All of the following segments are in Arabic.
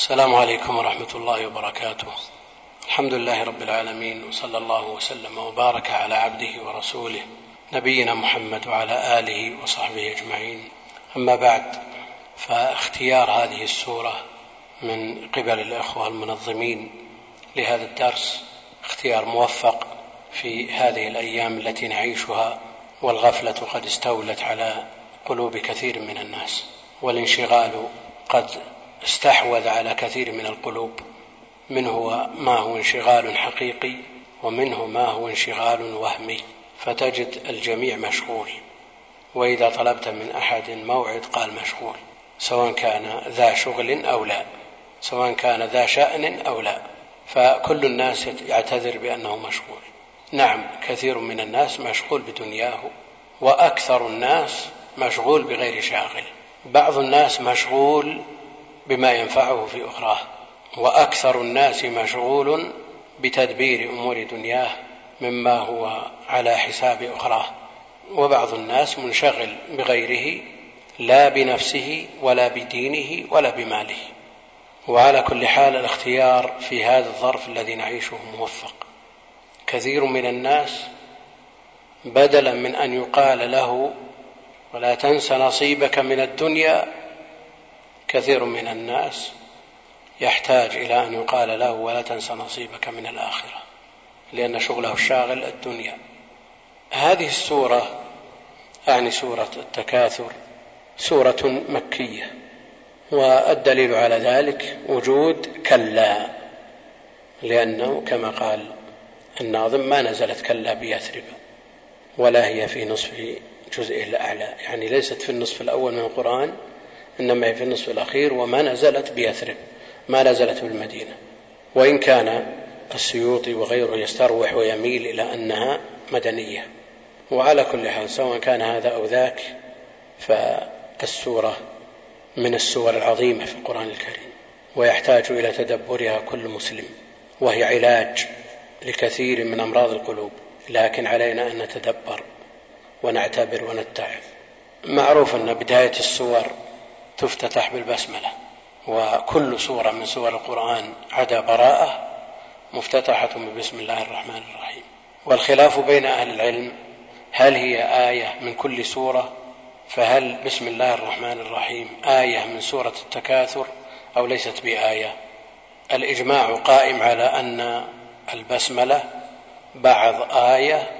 السلام عليكم ورحمة الله وبركاته. الحمد لله رب العالمين وصلى الله وسلم وبارك على عبده ورسوله نبينا محمد وعلى آله وصحبه أجمعين. أما بعد فاختيار هذه السورة من قبل الإخوة المنظمين لهذا الدرس اختيار موفق في هذه الأيام التي نعيشها والغفلة قد استولت على قلوب كثير من الناس والانشغال قد استحوذ على كثير من القلوب. منه ما هو انشغال حقيقي ومنه ما هو انشغال وهمي. فتجد الجميع مشغول. وإذا طلبت من أحد موعد قال مشغول. سواء كان ذا شغل أو لا. سواء كان ذا شأن أو لا. فكل الناس يعتذر بأنه مشغول. نعم كثير من الناس مشغول بدنياه وأكثر الناس مشغول بغير شاغل. بعض الناس مشغول بما ينفعه في أخراه. وأكثر الناس مشغول بتدبير أمور دنياه مما هو على حساب أخراه. وبعض الناس منشغل بغيره لا بنفسه ولا بدينه ولا بماله. وعلى كل حال الاختيار في هذا الظرف الذي نعيشه موفق. كثير من الناس بدلا من أن يقال له ولا تنس نصيبك من الدنيا كثير من الناس يحتاج إلى أن يقال له ولا تنس نصيبك من الآخرة لأن شغله الشاغل الدنيا. هذه السورة أعني سورة التكاثر سورة مكية والدليل على ذلك وجود كلا لأنه كما قال الناظم ما نزلت كلا بيثرب ولا هي في نصف جزئه الأعلى يعني ليست في النصف الأول من القرآن إنما هي في النصف الأخير وما نزلت بيثرب ما نزلت بالمدينة وإن كان السيوطي وغيره يستروح ويميل إلى أنها مدنية. وعلى كل حال سواء كان هذا أو ذاك فالسورة من السور العظيمة في القرآن الكريم ويحتاج إلى تدبرها كل مسلم وهي علاج لكثير من أمراض القلوب. لكن علينا أن نتدبر ونعتبر ونتعظ. معروف أن بداية السور تفتتح بالبسملة وكل سورة من سور القرآن عدا براءة مفتتحة ببسم الله الرحمن الرحيم. والخلاف بين أهل العلم هل هي آية من كل سورة؟ فهل بسم الله الرحمن الرحيم آية من سورة التكاثر أو ليست بآية؟ الإجماع قائم على أن البسملة بعض آية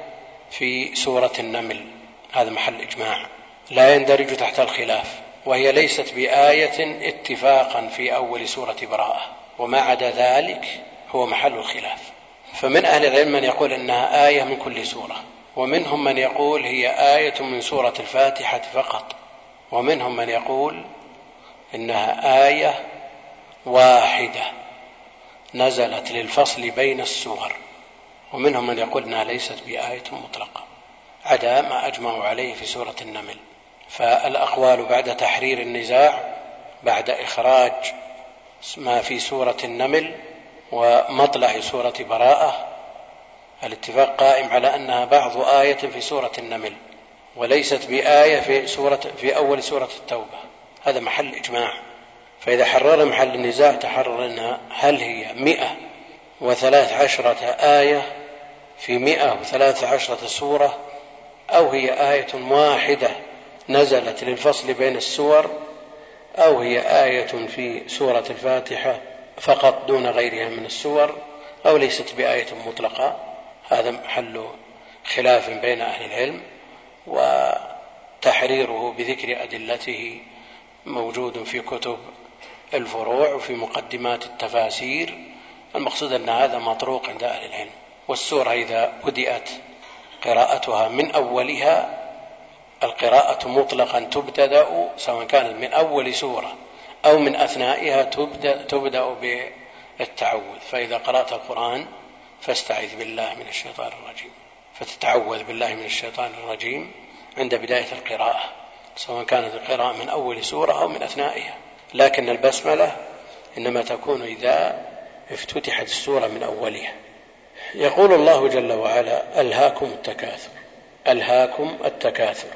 في سورة النمل. هذا محل إجماع. لا يندرج تحت الخلاف. وهي ليست بآية اتفاقا في أول سورة براءة. وما عدا ذلك هو محل الخلاف. فمن أهل العلم من يقول إنها آية من كل سورة. ومنهم من يقول هي آية من سورة الفاتحة فقط. ومنهم من يقول إنها آية واحدة نزلت للفصل بين السور. ومنهم من يقول إنها ليست بآية مطلقة. عدا ما أجمعوا عليه في سورة النمل. فالأقوال بعد تحرير النزاع بعد إخراج ما في سورة النمل ومطلع سورة براءة الاتفاق قائم على أنها بعض آية في سورة النمل وليست بآية في سورة في أول سورة التوبة. هذا محل إجماع. فإذا حرر محل النزاع تحرر انها هل هي مئة وثلاث عشرة آية في مئة وثلاث عشرة سورة أو هي آية واحدة نزلت للفصل بين السور أو هي آية في سورة الفاتحة فقط دون غيرها من السور أو ليست بآية مطلقة. هذا محل خلاف بين أهل العلم وتحريره بذكر أدلته موجود في كتب الفروع وفي مقدمات التفاسير. المقصود أن هذا مطروق عند أهل العلم والسورة إذا بدأت قراءتها من أولها القراءة مطلقا تبتدأ سواء كانت من أول سورة أو من أثنائها تبدأ, تبدأ بالتعوذ. فإذا قرأت القرآن فاستعذ بالله من الشيطان الرجيم. فتتعوذ بالله من الشيطان الرجيم عند بداية القراءة سواء كانت القراءة من أول سورة أو من أثنائها. لكن البسملة إنما تكون إذا افتتحت السورة من أولها. يقول الله جل وعلا ألهاكم التكاثر. ألهاكم التكاثر.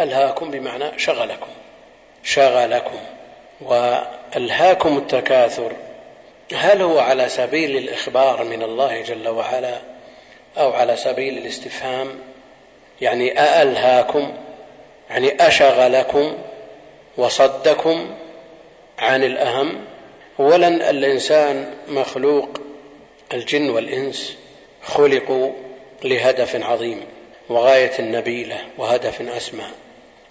ألهاكم بمعنى شغلكم. شغلكم. وألهاكم التكاثر. هل هو على سبيل الإخبار من الله جل وعلا أو على سبيل الاستفهام؟ يعني أألهاكم؟ يعني أشغلكم؟ وصدكم عن الأهم؟ أولا الإنسان مخلوق الجن والإنس خلقوا لهدف عظيم وغاية نبيلة وهدف أسمى.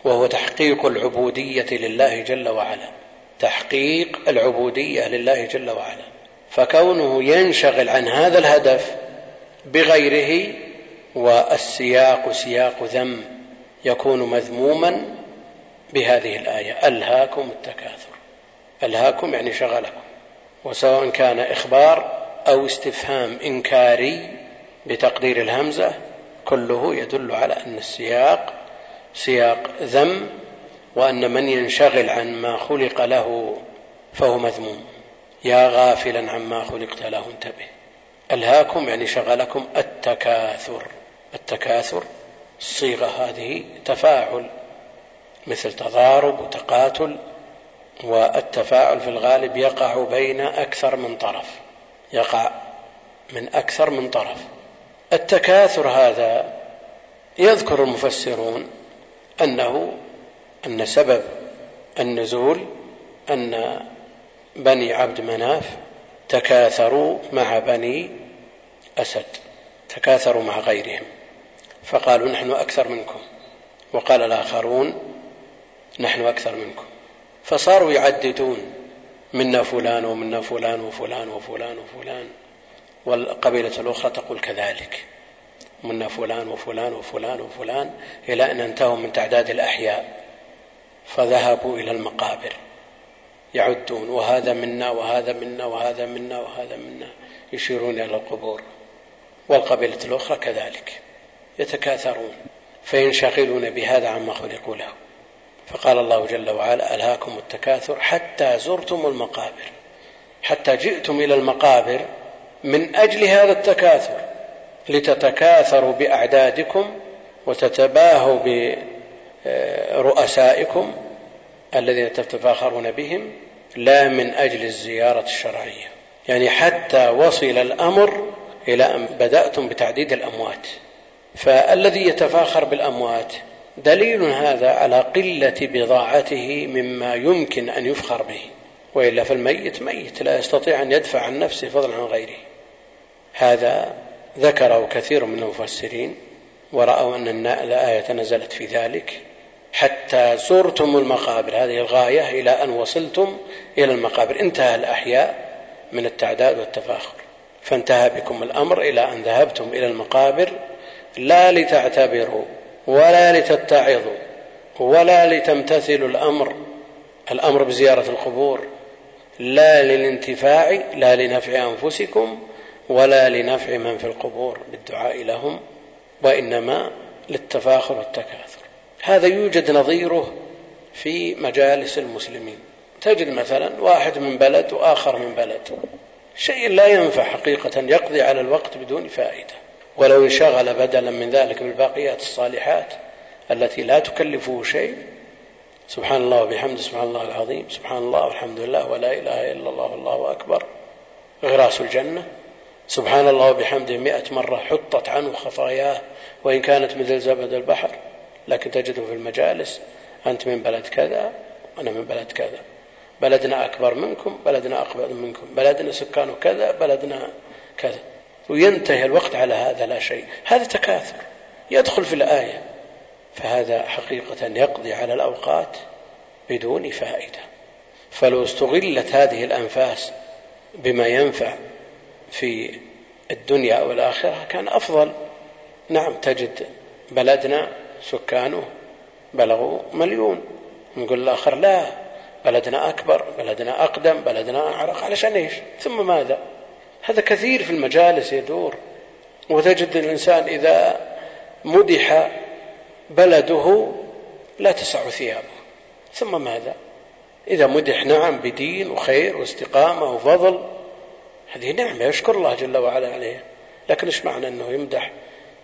وهو تحقيق العبودية لله جل وعلا. تحقيق العبودية لله جل وعلا. فكونه ينشغل عن هذا الهدف بغيره والسياق سياق ذم يكون مذموما بهذه الآية. ألهاكم التكاثر. ألهاكم يعني شغلكم. وسواء كان إخبار أو استفهام إنكاري بتقدير الهمزة كله يدل على أن السياق سياق ذم وأن من ينشغل عن ما خلق له فهو مذموم. يا غافلا عما خلقت له انتبه. ألهاكم يعني شغلكم التكاثر. التكاثر الصيغة هذه تفاعل مثل تضارب وتقاتل والتفاعل في الغالب يقع بين أكثر من طرف. يقع من أكثر من طرف. التكاثر هذا يذكر المفسرون أنه أن سبب النزول أن بني عبد مناف تكاثروا مع بني أسد تكاثروا مع غيرهم فقالوا نحن أكثر منكم وقال الآخرون نحن أكثر منكم فصاروا يعددون منا فلان ومنا فلان وفلان وفلان وفلان والقبيلة الأخرى تقول كذلك. منا فلان وفلان وفلان وفلان إلى أن انتهوا من تعداد الأحياء فذهبوا إلى المقابر. يعدون وهذا منا وهذا منا وهذا منا وهذا منا يشيرون إلى القبور. والقبيلة الأخرى كذلك يتكاثرون فينشغلون بهذا عما خلقوا له. فقال الله جل وعلا ألهاكم التكاثر حتى زرتم المقابر حتى جئتم إلى المقابر من أجل هذا التكاثر. لتتكاثروا بأعدادكم وتتباهوا برؤسائكم الذين تتفاخرون بهم لا من أجل الزيارة الشرعية. يعني حتى وصل الأمر إلى أن بدأتم بتعديد الأموات. فالذي يتفاخر بالأموات دليل هذا على قلة بضاعته مما يمكن أن يفخر به. وإلا فالميت ميت لا يستطيع أن يدفع عن نفسه فضلا عن غيره. هذا ذكره كثير من المفسرين ورأوا أن الآية نزلت في ذلك حتى زرتم المقابر. هذه الغاية إلى أن وصلتم إلى المقابر. انتهى الأحياء من التعداد والتفاخر. فانتهى بكم الأمر إلى أن ذهبتم إلى المقابر لا لتعتبروا ولا لتتعظوا ولا لتمتثلوا الأمر الأمر بزيارة القبور لا للانتفاع لا لنفع أنفسكم ولا لنفع من في القبور بالدعاء لهم وإنما للتفاخر والتكاثر. هذا يوجد نظيره في مجالس المسلمين. تجد مثلا واحد من بلد وآخر من بلد. شيء لا ينفع حقيقة يقضي على الوقت بدون فائدة. ولو انشغل بدلا من ذلك بالباقيات الصالحات التي لا تكلفه شيء سبحان الله وبحمده سبحان الله العظيم سبحان الله والحمد لله ولا إله إلا الله والله أكبر غراس الجنة. سبحان الله وبحمده مئة مرة حطت عنه خطاياه وإن كانت مثل زبد البحر لكن تجده في المجالس أنت من بلد كذا وأنا من بلد كذا. بلدنا أكبر منكم بلدنا أكبر منكم بلدنا سكانه كذا بلدنا كذا. وينتهي الوقت على هذا لا شيء. هذا تكاثر. يدخل في الآية. فهذا حقيقة يقضي على الأوقات بدون فائدة. فلو استغلت هذه الأنفاس بما ينفع في الدنيا أو الآخرة كان أفضل. نعم تجد بلدنا سكانه بلغوا مليون. نقول الآخر لا بلدنا أكبر بلدنا أقدم بلدنا أعرق علشان إيش؟ ثم ماذا؟ هذا كثير في المجالس يدور. وتجد الإنسان إذا مدح بلده لا تسع ثيابه. ثم ماذا؟ إذا مدح نعم بدين وخير واستقامة وفضل هذه نعمة يشكر الله جل وعلا عليها. لكن إيش معنى أنه يمدح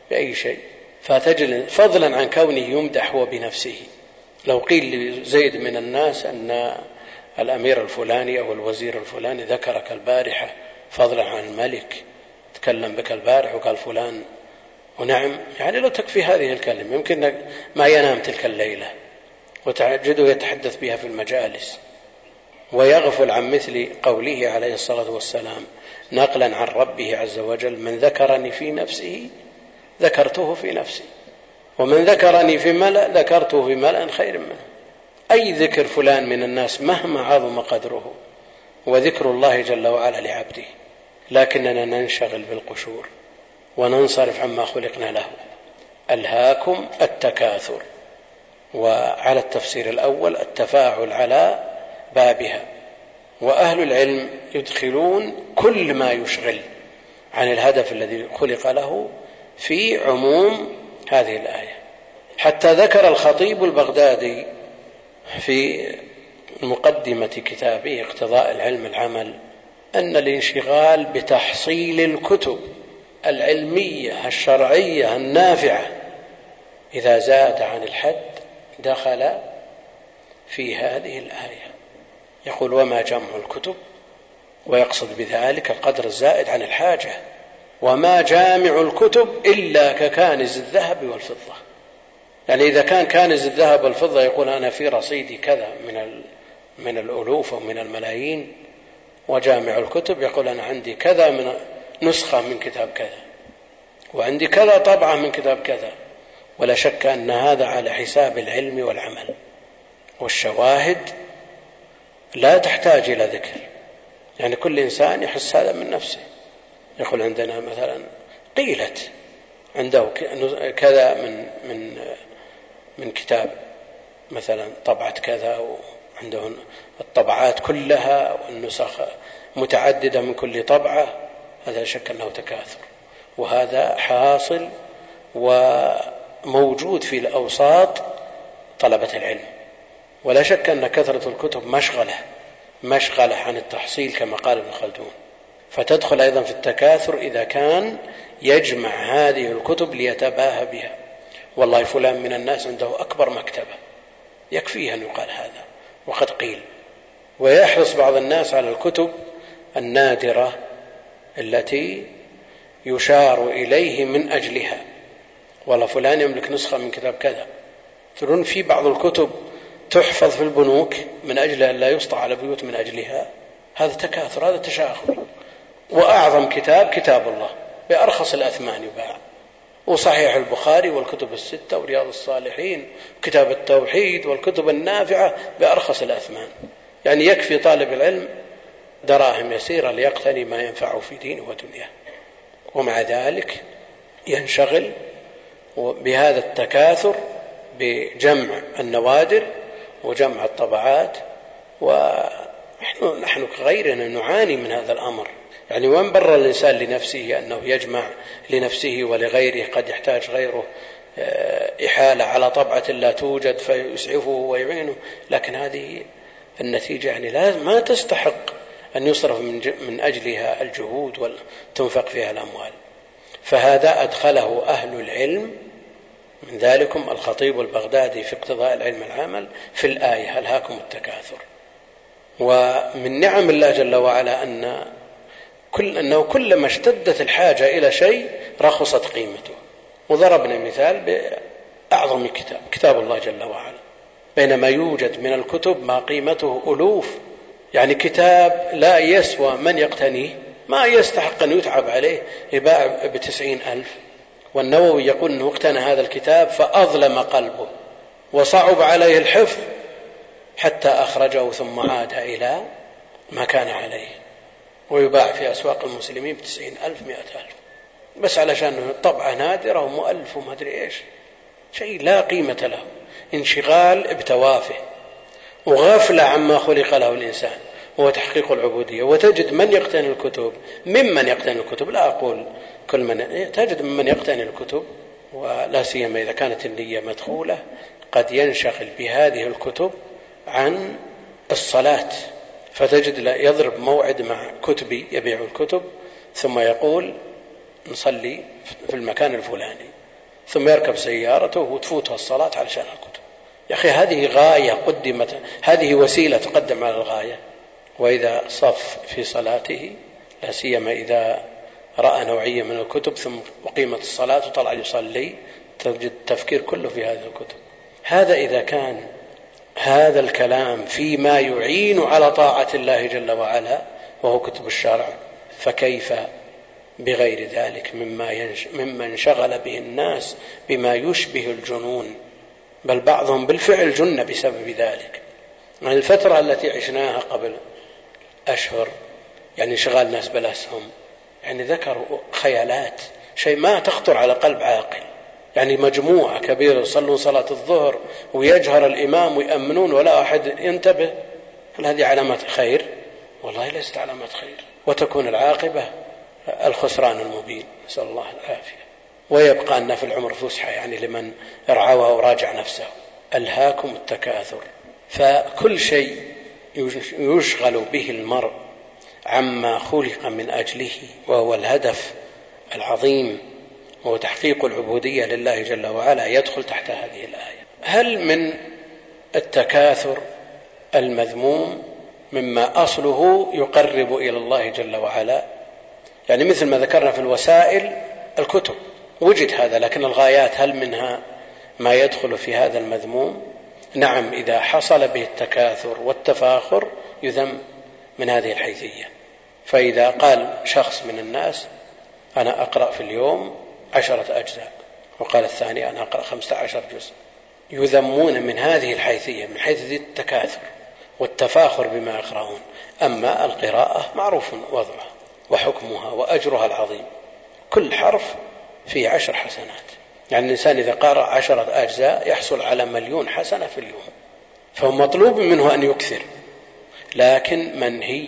بأي شيء؟ فتجد فضلا عن كونه يمدح هو بنفسه. لو قيل لزيد من الناس أن الأمير الفلاني أو الوزير الفلاني ذكرك البارحة فضلا عن الملك تكلم بك البارح وقال فلان ونعم. يعني لو تكفي هذه الكلمة. يمكن ما ينام تلك الليلة وتجده يتحدث بها في المجالس. ويغفل عن مثل قوله عليه الصلاة والسلام نقلا عن ربه عز وجل من ذكرني في نفسه ذكرته في نفسي ومن ذكرني في ملأ ذكرته في ملأ خير منه. أي ذكر فلان من الناس مهما عظم قدره وذكر الله جل وعلا لعبده لكننا ننشغل بالقشور وننصرف عما خلقنا له. ألهاكم التكاثر. وعلى التفسير الأول التفاعل على بابها. وأهل العلم يدخلون كل ما يشغل عن الهدف الذي خلق له في عموم هذه الآية. حتى ذكر الخطيب البغدادي في مقدمة كتابه اقتضاء العلم العمل أن الانشغال بتحصيل الكتب العلمية الشرعية النافعة إذا زاد عن الحد دخل في هذه الآية. يقول وما جمع الكتب ويقصد بذلك القدر الزائد عن الحاجة. وما جامع الكتب إلا ككانز الذهب والفضة. يعني إذا كان كانز الذهب والفضة يقول أنا في رصيدي كذا من من الألوف أو من الملايين وجامع الكتب يقول أنا عندي كذا من نسخة من كتاب كذا وعندي كذا طبعة من كتاب كذا. ولا شك أن هذا على حساب العلم والعمل والشواهد لا تحتاج إلى ذكر. يعني كل إنسان يحس هذا من نفسه. يقول عندنا مثلا قيلت عنده كذا من من من كتاب مثلا طبعة كذا وعنده الطبعات كلها والنسخ متعددة من كل طبعة هذا شك أنه تكاثر. وهذا حاصل وموجود في الأوساط طلبة العلم. ولا شك أن كثرة الكتب مشغلة مشغلة عن التحصيل كما قال ابن خلدون. فتدخل أيضا في التكاثر إذا كان يجمع هذه الكتب ليتباهى بها. والله فلان من الناس عنده أكبر مكتبة. يكفيه أن يقال هذا. وقد قيل ويحرص بعض الناس على الكتب النادرة التي يشار إليه من أجلها. والله فلان يملك نسخة من كتاب كذا. ترون في بعض الكتب تحفظ في البنوك من أجل أن لا يسطع على بيوت من أجلها هذا تكاثر هذا تشاغل وأعظم كتاب كتاب الله بأرخص الأثمان يباع. وصحيح البخاري والكتب الستة ورياض الصالحين وكتاب التوحيد والكتب النافعة بأرخص الأثمان. يعني يكفي طالب العلم دراهم يسيرة ليقتني ما ينفعه في دينه ودنياه ومع ذلك ينشغل بهذا التكاثر بجمع النوادر وجمع الطبعات ونحن نحن كغيرنا نعاني من هذا الأمر. يعني وين بر الإنسان لنفسه أنه يجمع لنفسه ولغيره قد يحتاج غيره آه، إحالة على طبعة لا توجد فيسعفه ويعينه. لكن هذه النتيجة يعني لا ما تستحق أن يصرف من, من أجلها الجهود وتنفق فيها الأموال. فهذا أدخله أهل العلم من ذلكم الخطيب البغدادي في اقتضاء العلم العمل في الآية ألهاكم التكاثر؟ ومن نعم الله جل وعلا أن كل أنه كلما اشتدت الحاجة إلى شيء رخصت قيمته. وضربنا مثال بأعظم كتاب كتاب الله جل وعلا. بينما يوجد من الكتب ما قيمته ألوف يعني كتاب لا يسوى من يقتنيه ما يستحق أن يتعب عليه يباع بتسعين ألف. والنووي يقول أنه اقتنى هذا الكتاب فأظلم قلبه وصعب عليه الحفظ حتى أخرجه ثم عاد إلى ما كان عليه ويباع في أسواق المسلمين بتسعين ألف مئة ألف. بس علشان طبعة نادرة ومؤلف وما أدري إيش. شيء لا قيمة له. انشغال بتوافه. وغفلة عما خلق له الإنسان. هو تحقيق العبودية. وتجد من يقتني الكتب؟ ممن يقتني الكتب؟ لا أقول. كل من تجد ممن يقتني الكتب ولا سيما إذا كانت النية مدخولة قد ينشغل بهذه الكتب عن الصلاة. فتجد يضرب موعد مع كتبي يبيع الكتب ثم يقول نصلي في المكان الفلاني ثم يركب سيارته وتفوتها الصلاة علشان الكتب. يا أخي هذه غاية قدمت هذه وسيلة تقدم على الغاية. وإذا صف في صلاته لا سيما إذا رأى نوعية من الكتب ثم أقيمت الصلاة وطلع يصلي. تجد التفكير كله في هذه الكتب. هذا إذا كان هذا الكلام فيما يعين على طاعة الله جل وعلا وهو كتب الشرع فكيف بغير ذلك مما ينش مما انشغل به الناس بما يشبه الجنون؟ بل بعضهم بالفعل جن بسبب ذلك. الفترة التي عشناها قبل أشهر يعني انشغال الناس بالأسهم يعني ذكروا خيالات. شيء ما تخطر على قلب عاقل. يعني مجموعة كبيرة يصلون صلاة الظهر ويجهر الإمام ويأمنون ولا أحد ينتبه. هل هذه علامات خير والله ليست علامات خير. وتكون العاقبة الخسران المبين. نسأل الله العافية. ويبقى أن في العمر فسحة يعني لمن رعوها وراجع نفسه. ألهاكم التكاثر. فكل شيء يشغل به المرء عما خلق من أجله وهو الهدف العظيم وهو تحقيق العبودية لله جل وعلا يدخل تحت هذه الآية. هل من التكاثر المذموم مما أصله يقرب إلى الله جل وعلا؟ يعني مثل ما ذكرنا في الوسائل الكتب. وجد هذا لكن الغايات هل منها ما يدخل في هذا المذموم؟ نعم إذا حصل به التكاثر والتفاخر يذم من هذه الحيثية. فإذا قال شخص من الناس أنا أقرأ في اليوم عشرة أجزاء وقال الثاني أنا أقرأ خمسة عشر جزء. يذمون من هذه الحيثية من حيث التكاثر والتفاخر بما يقرؤون. أما القراءة معروف وضعها وحكمها وأجرها العظيم. كل حرف فيه عشر حسنات. يعني الإنسان إذا قرأ عشرة أجزاء يحصل على مليون حسنة في اليوم. فهو مطلوب منه أن يكثر. لكن منهي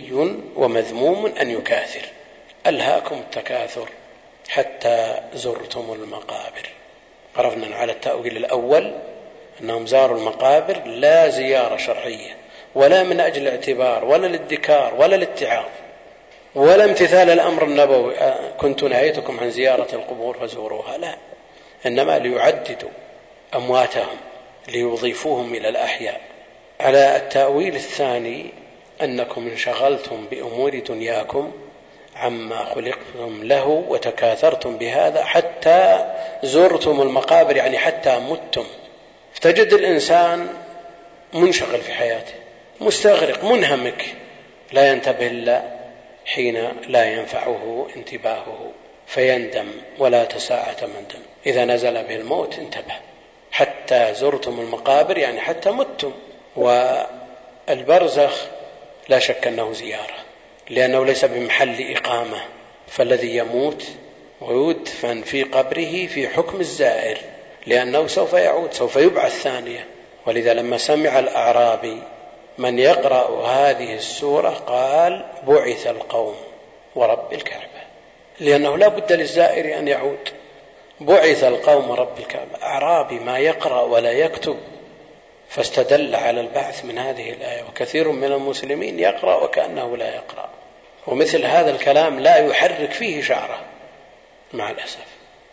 ومذموم أن يكاثر. ألهاكم التكاثر حتى زرتم المقابر. عرفنا على التأويل الأول أنهم زاروا المقابر لا زيارة شرعية ولا من أجل الاعتبار ولا الادكار ولا الاتعاظ ولا امتثال الأمر النبوي. كنت نهيتكم عن زيارة القبور فزوروها. لا إنما ليعددوا أمواتهم ليضيفوهم إلى الأحياء. على التأويل الثاني أنكم انشغلتم بأمور دنياكم عما خلقتم له وتكاثرتم بهذا حتى زرتم المقابر يعني حتى متم. فتجد الإنسان منشغل في حياته مستغرق منهمك. لا ينتبه إلا حين لا ينفعه انتباهه فيندم ولا تساعة مندم إذا نزل به الموت انتبه. حتى زرتم المقابر يعني حتى متم. والبرزخ لا شك أنه زيارة لأنه ليس بمحل إقامة. فالذي يموت ويدفن في قبره في حكم الزائر لأنه سوف يعود سوف يبعث ثانية. ولذا لما سمع الأعرابي من يقرأ هذه السورة قال بعث القوم ورب الكعبة. لأنه لا بد للزائر أن يعود. بعث القوم رب الكعبة. أعرابي ما يقرأ ولا يكتب فاستدل على البعث من هذه الآية. وكثير من المسلمين يقرأ وكأنه لا يقرأ. ومثل هذا الكلام لا يحرك فيه شعره مع الأسف.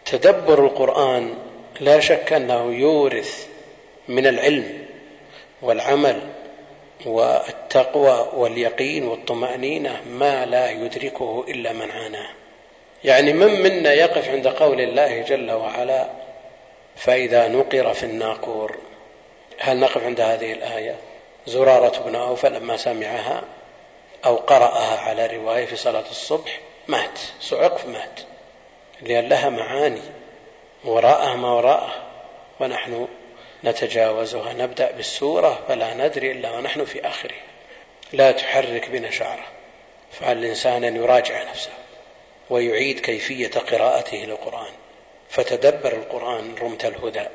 تدبر القرآن لا شك أنه يورث من العلم والعمل والتقوى واليقين والطمأنينة ما لا يدركه إلا من عاناه. يعني من منا يقف عند قول الله جل وعلا فإذا نقر في الناقور هل نقف عند هذه الآية؟ زرارة بن أوفى لما سمعها أو قرأها على رواية في صلاة الصبح مات صعق مات لأن لها معاني وراءها ما وراءها ونحن نتجاوزها نبدأ بالسورة فلا ندري إلا ونحن في آخرها لا تحرك بنا شعرة فعلى الإنسان أن يراجع نفسه ويعيد كيفية قراءته للقرآن فتدبر القرآن رمت الهدى.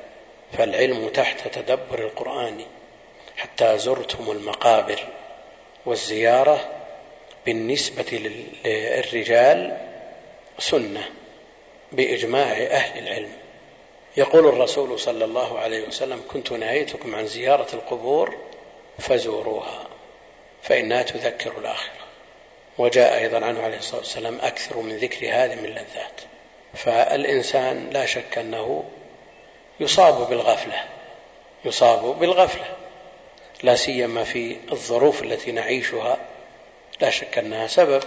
فالعلم تحت تدبر القرآن حتى زرتم المقابر والزيارة بالنسبة للرجال سنة بإجماع أهل العلم. يقول الرسول صلى الله عليه وسلم كنت نهيتكم عن زيارة القبور فزوروها فإنها تذكر الآخرة. وجاء أيضا عنه عليه الصلاة والسلام أكثر من ذكر هذه من اللذات فالإنسان لا شك أنه يصاب بالغفلة يصاب بالغفلة. لا سيما في الظروف التي نعيشها. لا شك أنها سبب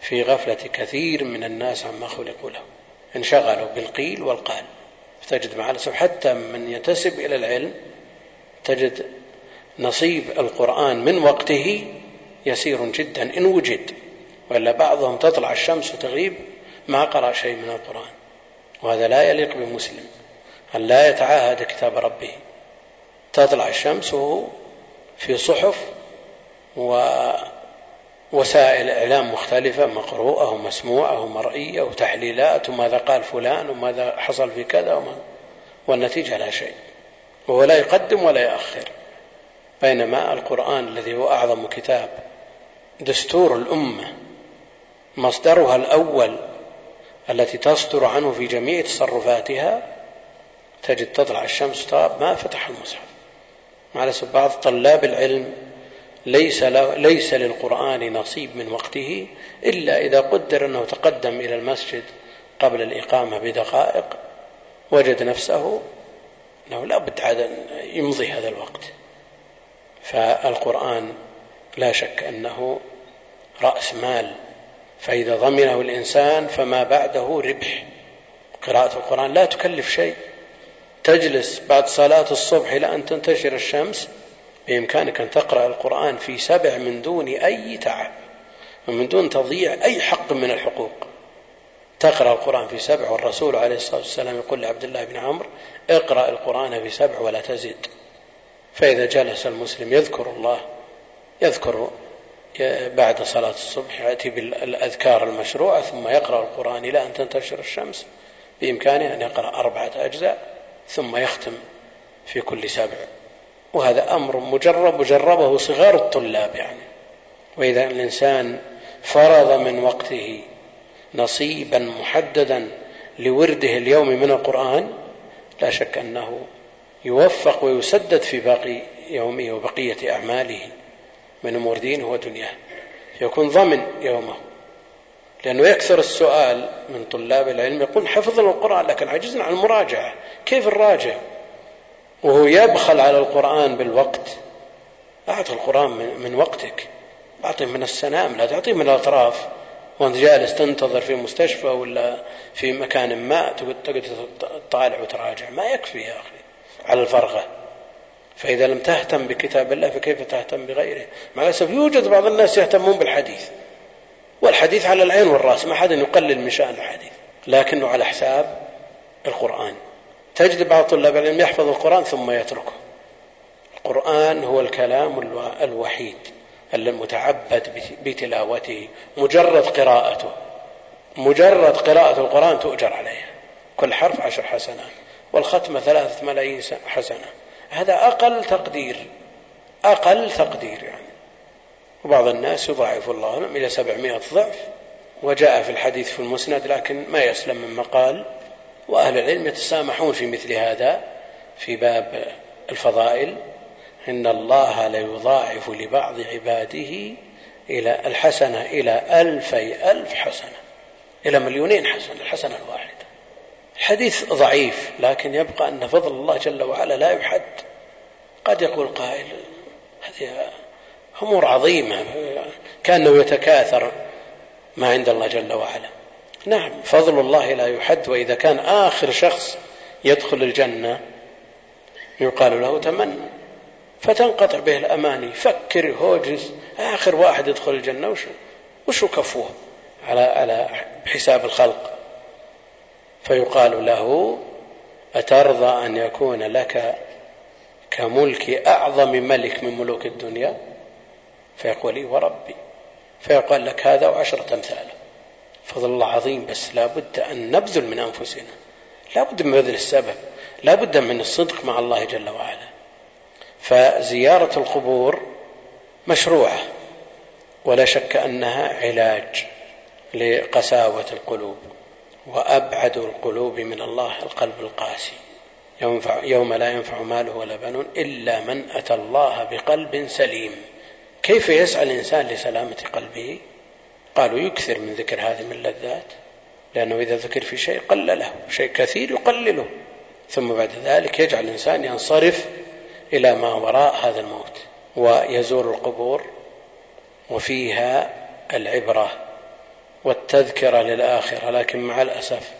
في غفلة كثير من الناس عما خلقوا له انشغلوا بالقيل والقال. تجد مع الأسف حتى من ينتسب إلى العلم تجد نصيب القرآن من وقته يسير جدا إن وجد وإلا بعضهم تطلع الشمس وتغيب ما قرأ شيء من القرآن. وهذا لا يليق بمسلم. أن لا يتعاهد كتاب ربه. تطلع الشمس وهو في صحف ووسائل إعلام مختلفة مقروءة ومسموعة ومرئية وتحليلات وماذا قال فلان وماذا حصل في كذا وما والنتيجة لا شيء. وهو لا يقدم ولا يؤخر. بينما القرآن الذي هو أعظم كتاب دستور الأمة مصدرها الأول التي تصدر عنه في جميع تصرفاتها تجد تطلع الشمس طاب ما فتح المصحف. مع الأسف بعض طلاب العلم ليس, ليس للقرآن نصيب من وقته إلا إذا قدر أنه تقدم إلى المسجد قبل الإقامة بدقائق وجد نفسه أنه لا بد عاد يمضي هذا الوقت. فالقرآن لا شك أنه رأس مال. فإذا ضمنه الإنسان فما بعده ربح. قراءة القرآن لا تكلف شيء. تجلس بعد صلاة الصبح إلى أن تنتشر الشمس بإمكانك أن تقرأ القرآن في سبع من دون أي تعب ومن دون تضييع أي حق من الحقوق. تقرأ القرآن في سبع والرسول عليه الصلاة والسلام يقول لعبد الله بن عمرو اقرأ القرآن في سبع ولا تزد. فإذا جلس المسلم يذكر الله يذكر بعد صلاة الصبح يأتي بالأذكار المشروعة ثم يقرأ القرآن إلى أن تنتشر الشمس بإمكانه أن يقرأ أربعة أجزاء. ثم يختم في كل سبع. وهذا أمر مجرب وجربه صغار الطلاب يعني. وإذا الإنسان فرض من وقته نصيبا محددا لورده اليومي من القرآن لا شك أنه يوفق ويسدد في باقي يومه وبقية أعماله. من أمور دينه ودنياه يكون ضمن يومه. لأنه يكثر السؤال من طلاب العلم يقول حفظنا القرآن لكن عجزنا عن المراجعة. كيف نراجع؟ وهو يبخل على القرآن بالوقت. أعط القرآن من, من وقتك. أعطيه من السنام لا تعطيه من الأطراف. وأنت جالس تنتظر في مستشفى ولا في مكان ما تقعد تطالع وتراجع. ما يكفي يا أخي على الفرغة. فإذا لم تهتم بكتاب الله فكيف تهتم بغيره؟ مع الأسف يوجد بعض الناس يهتمون بالحديث. والحديث على العين والرأس ما حد يقلل من شأن الحديث لكنه على حساب القرآن. تجد بعض طلاب العلم يحفظ القرآن ثم يتركه. القرآن هو الكلام الوحيد المتعبد بتلاوته مجرد قراءته. مجرد قراءة القرآن تؤجر عليها. كل حرف عشر حسنات والختمة ثلاثة ملايين حسنة. هذا أقل تقدير أقل تقدير يعني. وبعض الناس يضاعف الله لهم إلى سبعمائة ضعف وجاء في الحديث في المسند لكن ما يسلم من مقال وأهل العلم يتسامحون في مثل هذا في باب الفضائل. إن الله ليضاعف لبعض عباده إلى الحسنة إلى ألفي ألف حسنة إلى مليونين حسنة الحسنة الواحدة. الحديث ضعيف لكن يبقى أن فضل الله جل وعلا لا يحد. قد يقول قائل هذه أمور عظيمة كأنه يتكاثر ما عند الله جل وعلا. نعم فضل الله لا يحد وإذا كان آخر شخص يدخل الجنة يقال له تمنى فتنقطع به الأماني. فكر هوجس آخر واحد يدخل الجنة وش وشو كفوه على على حساب الخلق؟ فيقال له أترضى أن يكون لك كملك أعظم ملك من ملوك الدنيا؟ فيقول لي وربي. فيقال لك هذا وعشرة أمثاله. فضل الله عظيم بس لا بد أن نبذل من أنفسنا. لا بد من بذل السبب. لا بد من الصدق مع الله جل وعلا. فزيارة القبور مشروعة. ولا شك أنها علاج لقساوة القلوب. وأبعد القلوب من الله القلب القاسي. يوم لا ينفع ماله ولا بنون إلا من أتى الله بقلب سليم. كيف يسعى الإنسان لسلامة قلبه؟ قالوا يكثر من ذكر هذه من اللذات لأنه إذا ذكر في شيء قل له شيء كثير يقلله. ثم بعد ذلك يجعل الإنسان ينصرف إلى ما وراء هذا الموت ويزور القبور وفيها العبرة والتذكرة للآخرة لكن مع الأسف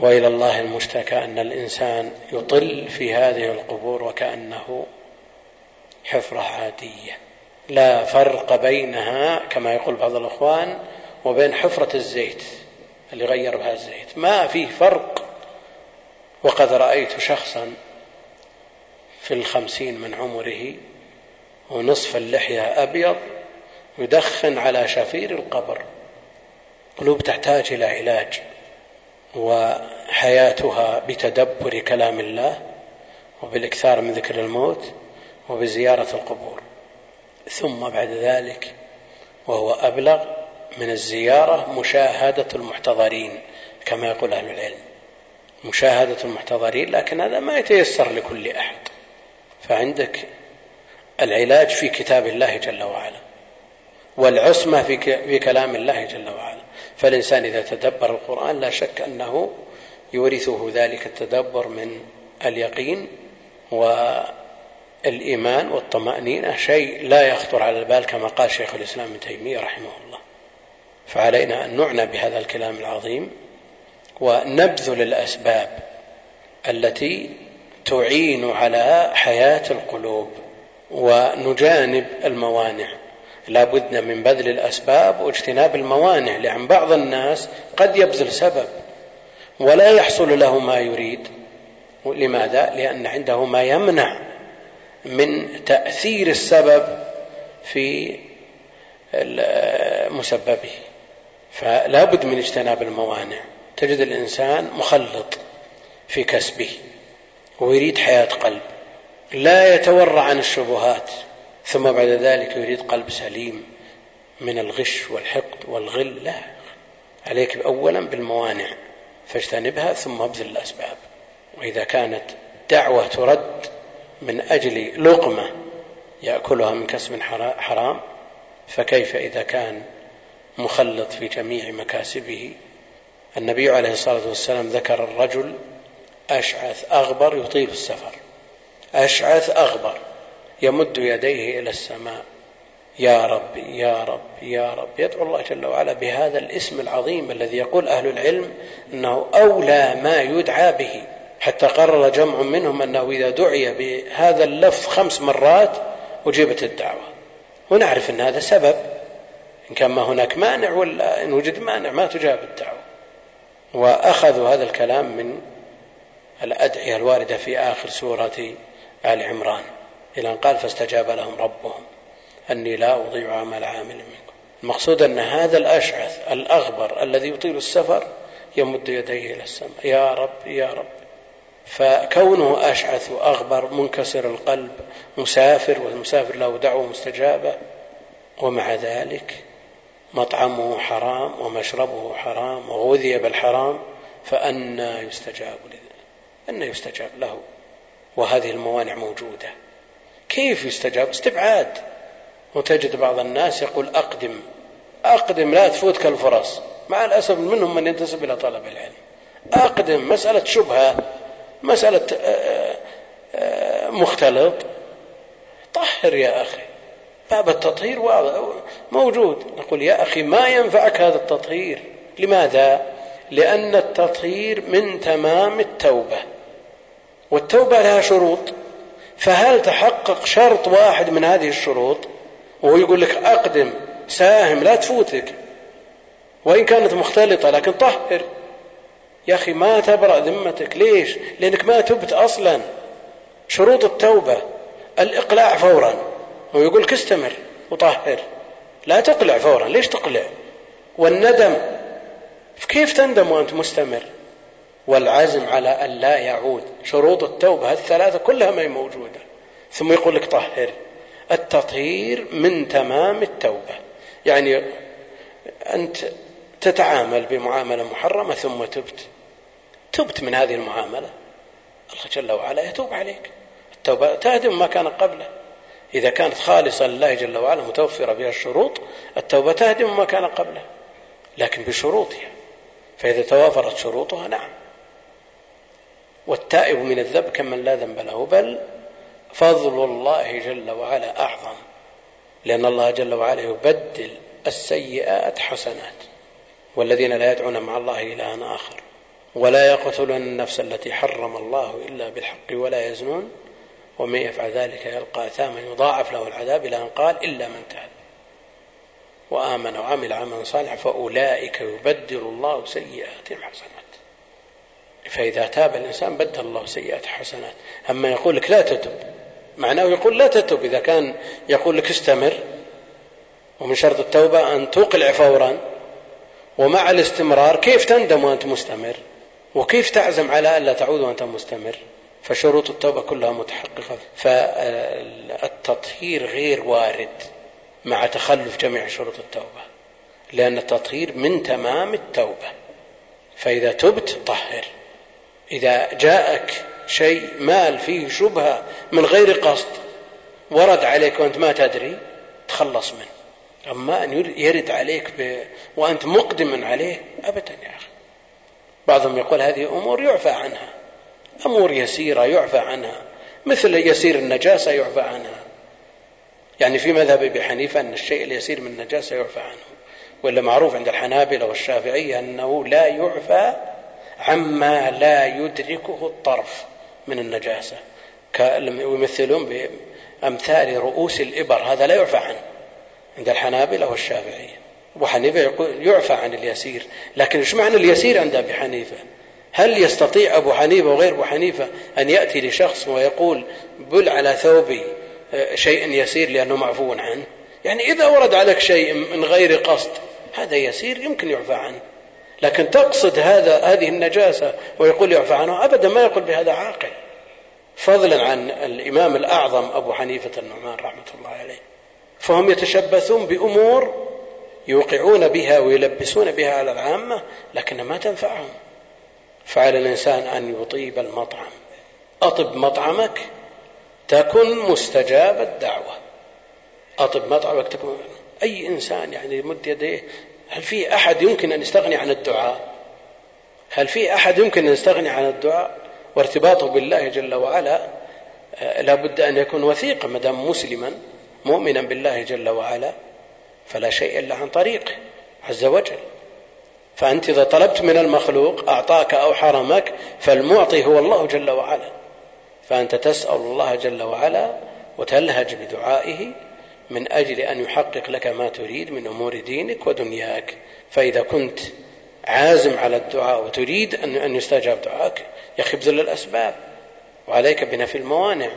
وإلى الله المشتكى أن الإنسان يطل في هذه القبور وكأنه حفرة عادية. لا فرق بينها كما يقول بعض الإخوان وبين حفرة الزيت اللي غير بها الزيت. ما فيه فرق وقد رأيت شخصا في الخمسين من عمره ونصف اللحية أبيض يدخن على شفير القبر. قلوب تحتاج إلى علاج وحياتها بتدبر كلام الله وبالإكثار من ذكر الموت وبزيارة القبور. ثم بعد ذلك وهو أبلغ من الزيارة مشاهدة المحتضرين كما يقول أهل العلم. مشاهدة المحتضرين لكن هذا ما يتيسر لكل أحد. فعندك العلاج في كتاب الله جل وعلا والعصمة في كلام الله جل وعلا. فالإنسان إذا تدبر القرآن لا شك أنه يورثه ذلك التدبر من اليقين والإيمان والطمأنينة شيء لا يخطر على البال كما قال شيخ الإسلام ابن تيمية رحمه الله. فعلينا أن نعنى بهذا الكلام العظيم ونبذل الأسباب التي تعين على حياة القلوب ونجانب الموانع. لا بد من بذل الأسباب واجتناب الموانع لأن بعض الناس قد يبذل سبب ولا يحصل له ما يريد. لماذا؟ لأن عنده ما يمنع. من تأثير السبب في مسببه. فلا بد من اجتناب الموانع. تجد الإنسان مخلط في كسبه ويريد حياة قلب. لا يتورع عن الشبهات ثم بعد ذلك يريد قلب سليم من الغش والحقد والغل. لا عليك اولا بالموانع فاجتنبها ثم ابذل الأسباب. وإذا كانت دعوة ترد من أجل لقمة يأكلها من كسب حرام فكيف إذا كان مخلط في جميع مكاسبه؟ النبي عليه الصلاة والسلام ذكر الرجل أشعث أغبر يطيل السفر. أشعث أغبر يمد يديه إلى السماء. يا رب يا رب يا رب. يدعو الله جل وعلا بهذا الاسم العظيم الذي يقول أهل العلم إنه أولى ما يدعى به. حتى قرر جمع منهم أنه إذا دعي بهذا اللفظ خمس مرات أجيبت الدعوة. ونعرف إن هذا سبب. إن كان ما هناك مانع ولا إن وجد مانع ما تجاب الدعوة. وأخذوا هذا الكلام من الأدعية الواردة في آخر سورة آل عمران. إلى أن قال فاستجاب لهم ربهم. أني لا أضيع عمل عامل منكم. المقصود أن هذا الأشعث الأغبر الذي يطيل السفر يمد يديه إلى السماء. يا رب يا رب. فكونه أشعث وأغبر منكسر القلب مسافر والمسافر له دعوة مستجابة ومع ذلك مطعمه حرام ومشربه حرام وغذي بالحرام فأنى يستجاب أنى يستجاب له وهذه الموانع موجودة. كيف يستجاب؟ استبعاد. وتجد بعض الناس يقول أقدم أقدم لا تفوتك الفرص مع الأسف منهم من ينتسب إلى طلب العلم. أقدم مسألة شبهة. مسألة آه، آه، مختلط. طهر يا أخي. باب التطهير موجود. نقول يا أخي ما ينفعك هذا التطهير. لماذا؟ لأن التطهير من تمام التوبة. والتوبة لها شروط. فهل تحقق شرط واحد من هذه الشروط؟ وهو يقول لك أقدم ساهم لا تفوتك. وإن كانت مختلطة لكن طهر. يا أخي ما تبرأ ذمتك. ليش؟ لأنك ما تبت أصلا. شروط التوبة الإقلاع فورا. ويقول لك استمر وطهر. لا تقلع فورا. ليش تقلع؟ والندم. كيف تندم وأنت مستمر؟ والعزم على أن لا يعود. شروط التوبة الثلاثة كلها ما هي موجودة. ثم يقول لك طهر. التطهير من تمام التوبة. يعني أنت تتعامل بمعاملة محرمة ثم تبت. تبت من هذه المعاملة. الله جل وعلا يتوب عليك. التوبة تهدم ما كان قبله. إذا كانت خالصة لله جل وعلا متوفرة فيها الشروط التوبة تهدم ما كان قبله. لكن بشروطها. فإذا توافرت شروطها نعم. والتائب من الذنب كمن لا ذنب له. بل فضل الله جل وعلا أعظم. لأن الله جل وعلا يبدل السيئات حسنات. والذين لا يدعون مع الله إلها آخر. ولا يقتلون النفس التي حرم الله إلا بالحق ولا يزنون. ومن يفعل ذلك يلقى أثاما يضاعف له العذاب إلى أن قال إلا من تاب. وآمن وعمل عملا صالحا فأولئك يبدل الله سيئاتهم حسنات. فإذا تاب الإنسان بدل الله سيئات حسنات. أما يقول لك لا تتب معناه يقول لا تتب إذا كان يقول لك استمر ومن شرط التوبة أن تقلع فورا ومع الاستمرار كيف تندم وأنت مستمر؟ وكيف تعزم على ألا تعود وأنت مستمر؟ فشروط التوبة كلها متحققة فالتطهير غير وارد مع تخلف جميع شروط التوبة لأن التطهير من تمام التوبة. فإذا تبت طهر. إذا جاءك شيء مال فيه شبهة من غير قصد ورد عليك وأنت ما تدري تخلص منه. أما أن يرد عليك ب... وأنت مقدم عليه أبدا يا أخي. بعضهم يقول هذه أمور يعفى عنها. أمور يسيرة يعفى عنها. مثل يسير النجاسة يعفى عنها. يعني في مذهب أبي حنيفة أن الشيء اليسير من النجاسة يعفى عنه. ولا معروف عند الحنابلة والشافعية أنه لا يعفى عما لا يدركه الطرف من النجاسة. ويمثلون بأمثال رؤوس الإبر هذا لا يعفى عنه. عند الحنابلة والشافعية. أبو حنيفة يقول يعفى عن اليسير لكن إيش معنى اليسير عند أبي حنيفة؟ هل يستطيع أبو حنيفة وغير أبو حنيفة أن يأتي لشخص ويقول بل على ثوبي شيء يسير لأنه معفو عنه؟ يعني إذا ورد عليك شيء من غير قصد هذا يسير يمكن يعفى عنه. لكن تقصد هذا هذه النجاسة ويقول يعفى عنه أبدا ما يقول بهذا عاقل. فضلا عن الإمام الأعظم أبو حنيفة النعمان رحمة الله عليه. فهم يتشبثون بأمور يوقعون بها ويلبسون بها على العامة لكنها ما تنفعهم. فعلى الإنسان أن يطيب المطعم. أطب مطعمك تكن مستجاب الدعوة. أطب مطعمك تكون أي إنسان يعني يمد يديه هل في أحد يمكن أن يستغني عن الدعاء؟ هل في أحد يمكن أن يستغني عن الدعاء؟ وارتباطه بالله جل وعلا آه، لا بد أن يكون وثيقا ما دام مسلما. مؤمنا بالله جل وعلا فلا شيء إلا عن طريقه عز وجل. فأنت إذا طلبت من المخلوق أعطاك أو حرمك فالمعطي هو الله جل وعلا. فأنت تسأل الله جل وعلا وتلهج بدعائه من أجل أن يحقق لك ما تريد من أمور دينك ودنياك. فإذا كنت عازم على الدعاء وتريد أن يستجاب دعاك يا أخي ابذل الأسباب وعليك بنفي الموانع.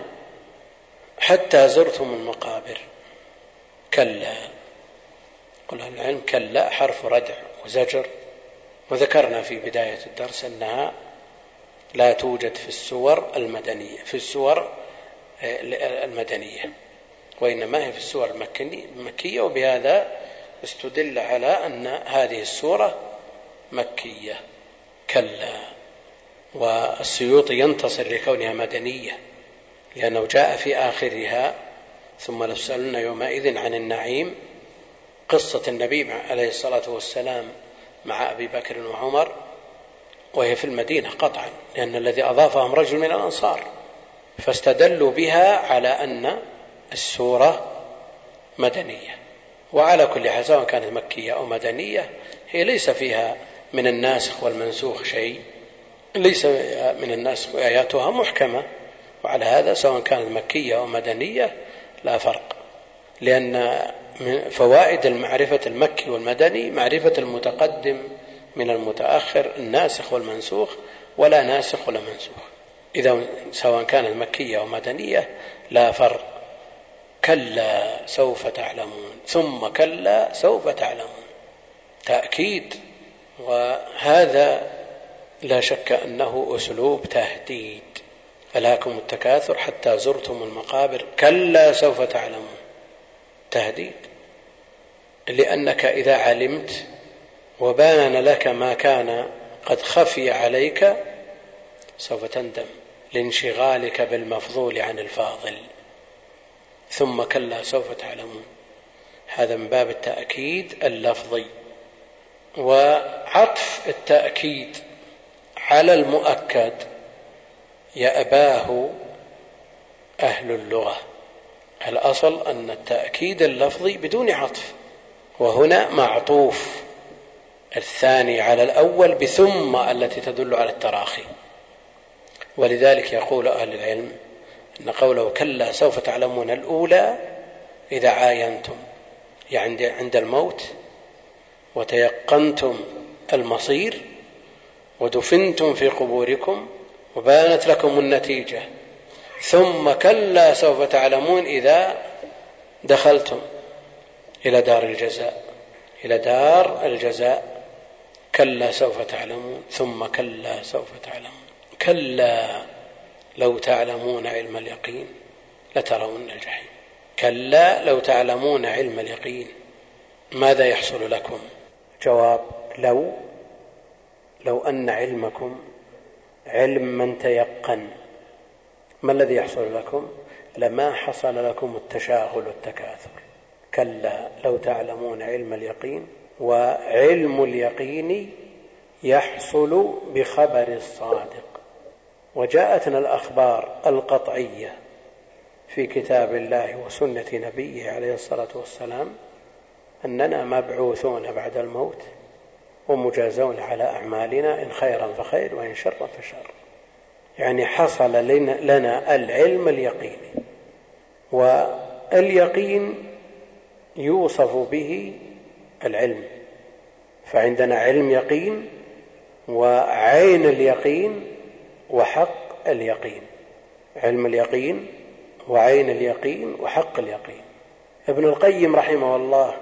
حتى زرتم المقابر. كلا. قل العلم كلا حرف ردع وزجر. وذكرنا في بداية الدرس أنها لا توجد في السور المدنية في السور آه، المدنية. وإنما هي في السور المكية وبهذا استدل على أن هذه السورة مكية. كلا. والسيوطي ينتصر لكونها مدنية. لأنه جاء في آخرها ثم لسألن يومئذ عن النعيم. قصة النبي عليه الصلاة والسلام مع أبي بكر وعمر وهي في المدينة قطعا لأن الذي أضافهم رجل من الأنصار. فاستدلوا بها على أن السورة مدنية. وعلى كل حال سواء كانت مكية أو مدنية هي ليس فيها من الناسخ والمنسوخ شيء ليس من الناسخ آياتها محكمة. وعلى هذا سواء كانت مكية أو مدنية لا فرق. لأن من فوائد المعرفة المكي والمدني معرفة المتقدم من المتأخر الناسخ والمنسوخ ولا ناسخ ولا منسوخ. إذا سواء كانت مكية أو مدنية لا فرق. كلا سوف تعلمون ثم كلا سوف تعلمون. تأكيد. وهذا لا شك أنه أسلوب تهديد. ألاكم التكاثر حتى زرتم المقابر كلا سوف تعلمون. تهديد. لأنك إذا علمت وبان لك ما كان قد خفي عليك سوف تندم لانشغالك بالمفضول عن الفاضل. ثم كلا سوف تعلمون. هذا من باب التأكيد اللفظي. وعطف التأكيد على المؤكد. يأباه أهل اللغة. الأصل أن التأكيد اللفظي بدون عطف وهنا معطوف الثاني على الأول بثم التي تدل على التراخي. ولذلك يقول أهل العلم أن قوله كلا سوف تعلمون الأولى إذا عاينتم يعني عند الموت وتيقنتم المصير ودفنتم في قبوركم وبانت لكم النتيجة. ثم كلا سوف تعلمون إذا دخلتم إلى دار الجزاء. إلى دار الجزاء. كلا سوف تعلمون. ثم كلا سوف تعلمون. كلا لو تعلمون علم اليقين لترون الجحيم. كلا لو تعلمون علم اليقين ماذا يحصل لكم؟ جواب لو. لو أن علمكم علم من تيقن. ما الذي يحصل لكم؟ لما حصل لكم التشاغل والتكاثر. كلا لو تعلمون علم اليقين وعلم اليقين يحصل بخبر الصادق. وجاءتنا الأخبار القطعية في كتاب الله وسنة نبيه عليه الصلاة والسلام أننا مبعوثون بعد الموت. ومجازون على أعمالنا إن خيرا فخير وإن شرا فشر. يعني حصل لنا العلم اليقيني واليقين يوصف به العلم. فعندنا علم يقين وعين اليقين وحق اليقين. علم اليقين وعين اليقين وحق اليقين. ابن القيم رحمه الله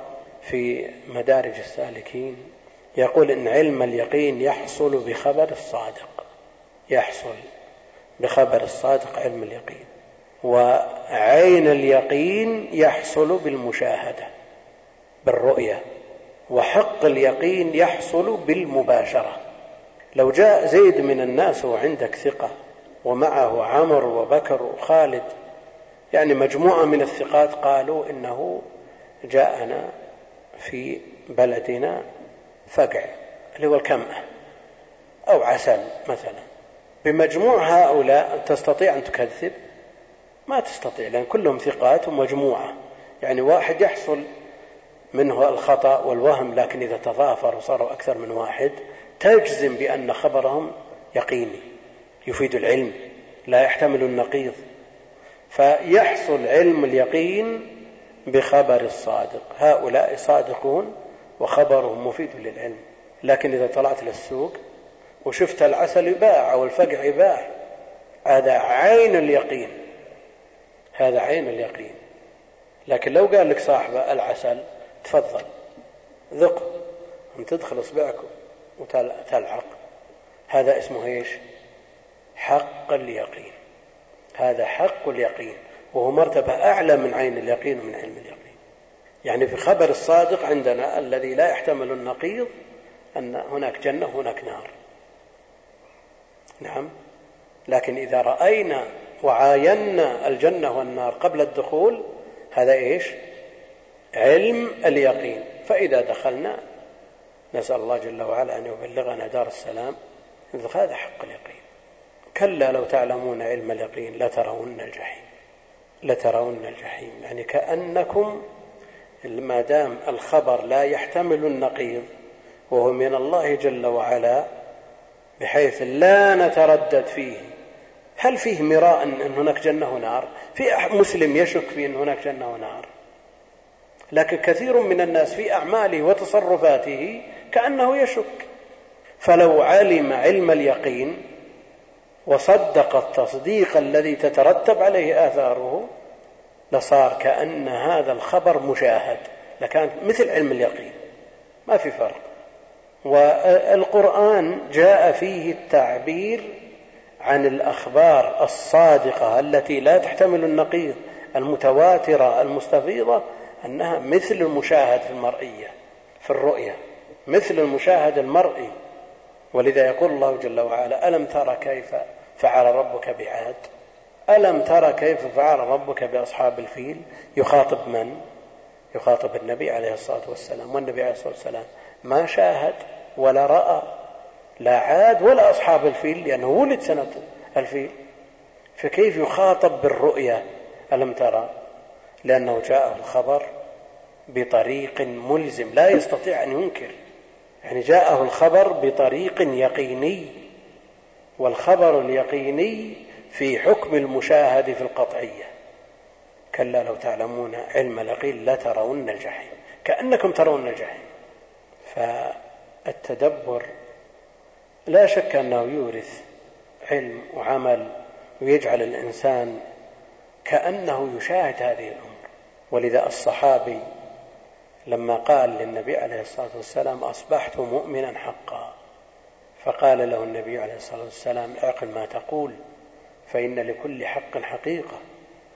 في مدارج السالكين يقول إن علم اليقين يحصل بخبر الصادق. يحصل بخبر الصادق علم اليقين. وعين اليقين يحصل بالمشاهدة بالرؤية. وحق اليقين يحصل بالمباشرة. لو جاء زيد من الناس وعندك ثقة ومعه عمر وبكر وخالد يعني مجموعة من الثقات قالوا إنه جاءنا في بلدنا فقع اللي هو الكمأة أو عسل مثلا. بمجموع هؤلاء تستطيع أن تكذب؟ ما تستطيع لأن كلهم ثقات ومجموعة. يعني واحد يحصل منه الخطأ والوهم لكن إذا تضافر وصاروا أكثر من واحد تجزم بأن خبرهم يقيني يفيد العلم لا يحتمل النقيض. فيحصل علم اليقين بخبر الصادق. هؤلاء صادقون وخبرهم مفيد للعلم. لكن إذا طلعت للسوق وشفت العسل يباع أو الفقع يباع هذا عين اليقين. هذا عين اليقين. لكن لو قال لك صاحبة العسل تفضل ذق أن تدخل إصبعك وتلعق هذا اسمه إيش؟ حق اليقين. هذا حق اليقين. وهو مرتبة أعلى من عين اليقين ومن علم اليقين. يعني في خبر الصادق عندنا الذي لا يحتمل النقيض أن هناك جنة وهناك نار. نعم. لكن إذا رأينا وعاينا الجنة والنار قبل الدخول هذا إيش؟ علم اليقين. فإذا دخلنا نسأل الله جل وعلا أن يبلغنا دار السلام. هذا حق اليقين. كلا لو تعلمون علم اليقين لترون الجحيم. لترون الجحيم. يعني كأنكم ما دام الخبر لا يحتمل النقيض وهو من الله جل وعلا بحيث لا نتردد فيه. هل فيه مراء أن هناك جنة ونار؟ في مسلم يشك في أن هناك جنة ونار. لكن كثير من الناس في أعماله وتصرفاته كأنه يشك. فلو علم علم اليقين وصدق التصديق الذي تترتب عليه آثاره لصار كأن هذا الخبر مشاهد لكانت مثل علم اليقين. ما في فرق. والقرآن جاء فيه التعبير عن الأخبار الصادقة التي لا تحتمل النقيض المتواترة المستفيضة أنها مثل المشاهد المرئية في الرؤية مثل المشاهد المرئي. ولذا يقول الله جل وعلا ألم تر كيف فعل ربك بعاد؟ ألم ترى كيف فعل ربك بأصحاب الفيل؟ يخاطب من؟ يخاطب النبي عليه الصلاة والسلام والنبي عليه الصلاة والسلام ما شاهد ولا رأى لا عاد ولا أصحاب الفيل لأنه ولد سنة الفيل. فكيف يخاطب بالرؤيا؟ ألم ترى؟ لأنه جاءه الخبر بطريق ملزم لا يستطيع أن ينكر. يعني جاءه الخبر بطريق يقيني والخبر اليقيني في حكم المشاهد في القطعية. كلا لو تعلمون علم اليقين لترون الجحيم. كأنكم ترون الجحيم. فالتدبر لا شك أنه يورث علم وعمل ويجعل الإنسان كأنه يشاهد هذه الأمور. ولذا الصحابي لما قال للنبي عليه الصلاة والسلام أصبحت مؤمنا حقا فقال له النبي عليه الصلاة والسلام اعقل ما تقول. فإن لكل حق حقيقة.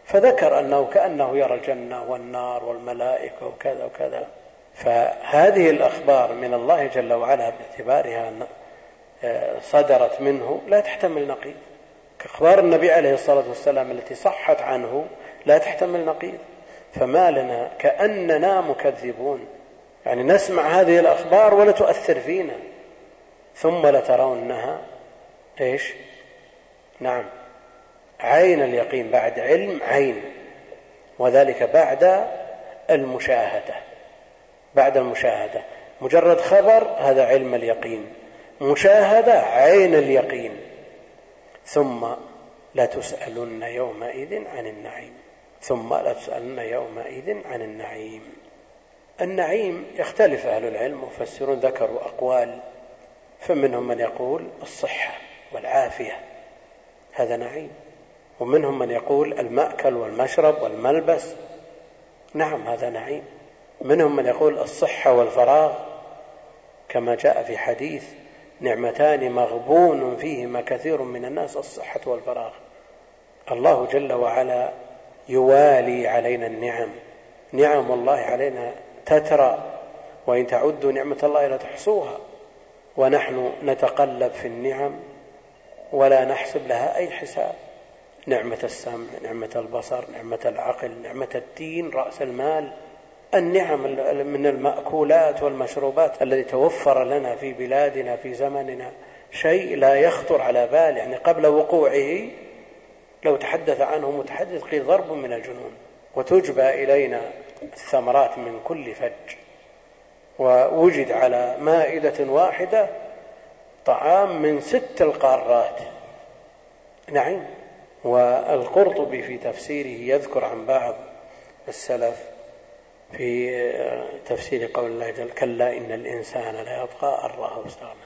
فذكر أنه كأنه يرى الجنة والنار والملائكة وكذا وكذا. فهذه الأخبار من الله جل وعلا باعتبارها آه، صدرت منه لا تحتمل نقيض. كأخبار النبي عليه الصلاة والسلام التي صحت عنه لا تحتمل نقيض. فما لنا كأننا مكذبون. يعني نسمع هذه الأخبار ولا تؤثر فينا. ثم لترونها إيش؟ نعم. عين اليقين بعد علم عين وذلك بعد المشاهدة بعد المشاهدة. مجرد خبر هذا علم اليقين مشاهدة عين اليقين. ثم لتسالن يومئذ عن النعيم ثم لتسالن يومئذ عن النعيم. النعيم يختلف أهل العلم مفسرون ذكروا أقوال فمنهم من يقول الصحة والعافية هذا نعيم. ومنهم من يقول المأكل والمشرب والملبس. نعم هذا نعيم. منهم من يقول الصحة والفراغ كما جاء في حديث نعمتان مغبون فيهما كثير من الناس الصحة والفراغ. الله جل وعلا يوالي علينا النعم. نعم الله علينا تترى وإن تعدوا نعمة الله لا تحصوها. ونحن نتقلب في النعم ولا نحسب لها أي حساب. نعمة السمع نعمة البصر نعمة العقل نعمة الدين رأس المال النعم من المأكولات والمشروبات الذي توفر لنا في بلادنا في زمننا. شيء لا يخطر على بال يعني قبل وقوعه لو تحدث عنه متحدث قيل ضرب من الجنون وتجبى إلينا الثمرات من كل فج. ووجد على مائدة واحدة طعام من ست القارات. نعم والقرطبي في تفسيره يذكر عن بعض السلف في تفسير قول الله جل كلا إن الإنسان لا يطغى أن رآه استغنى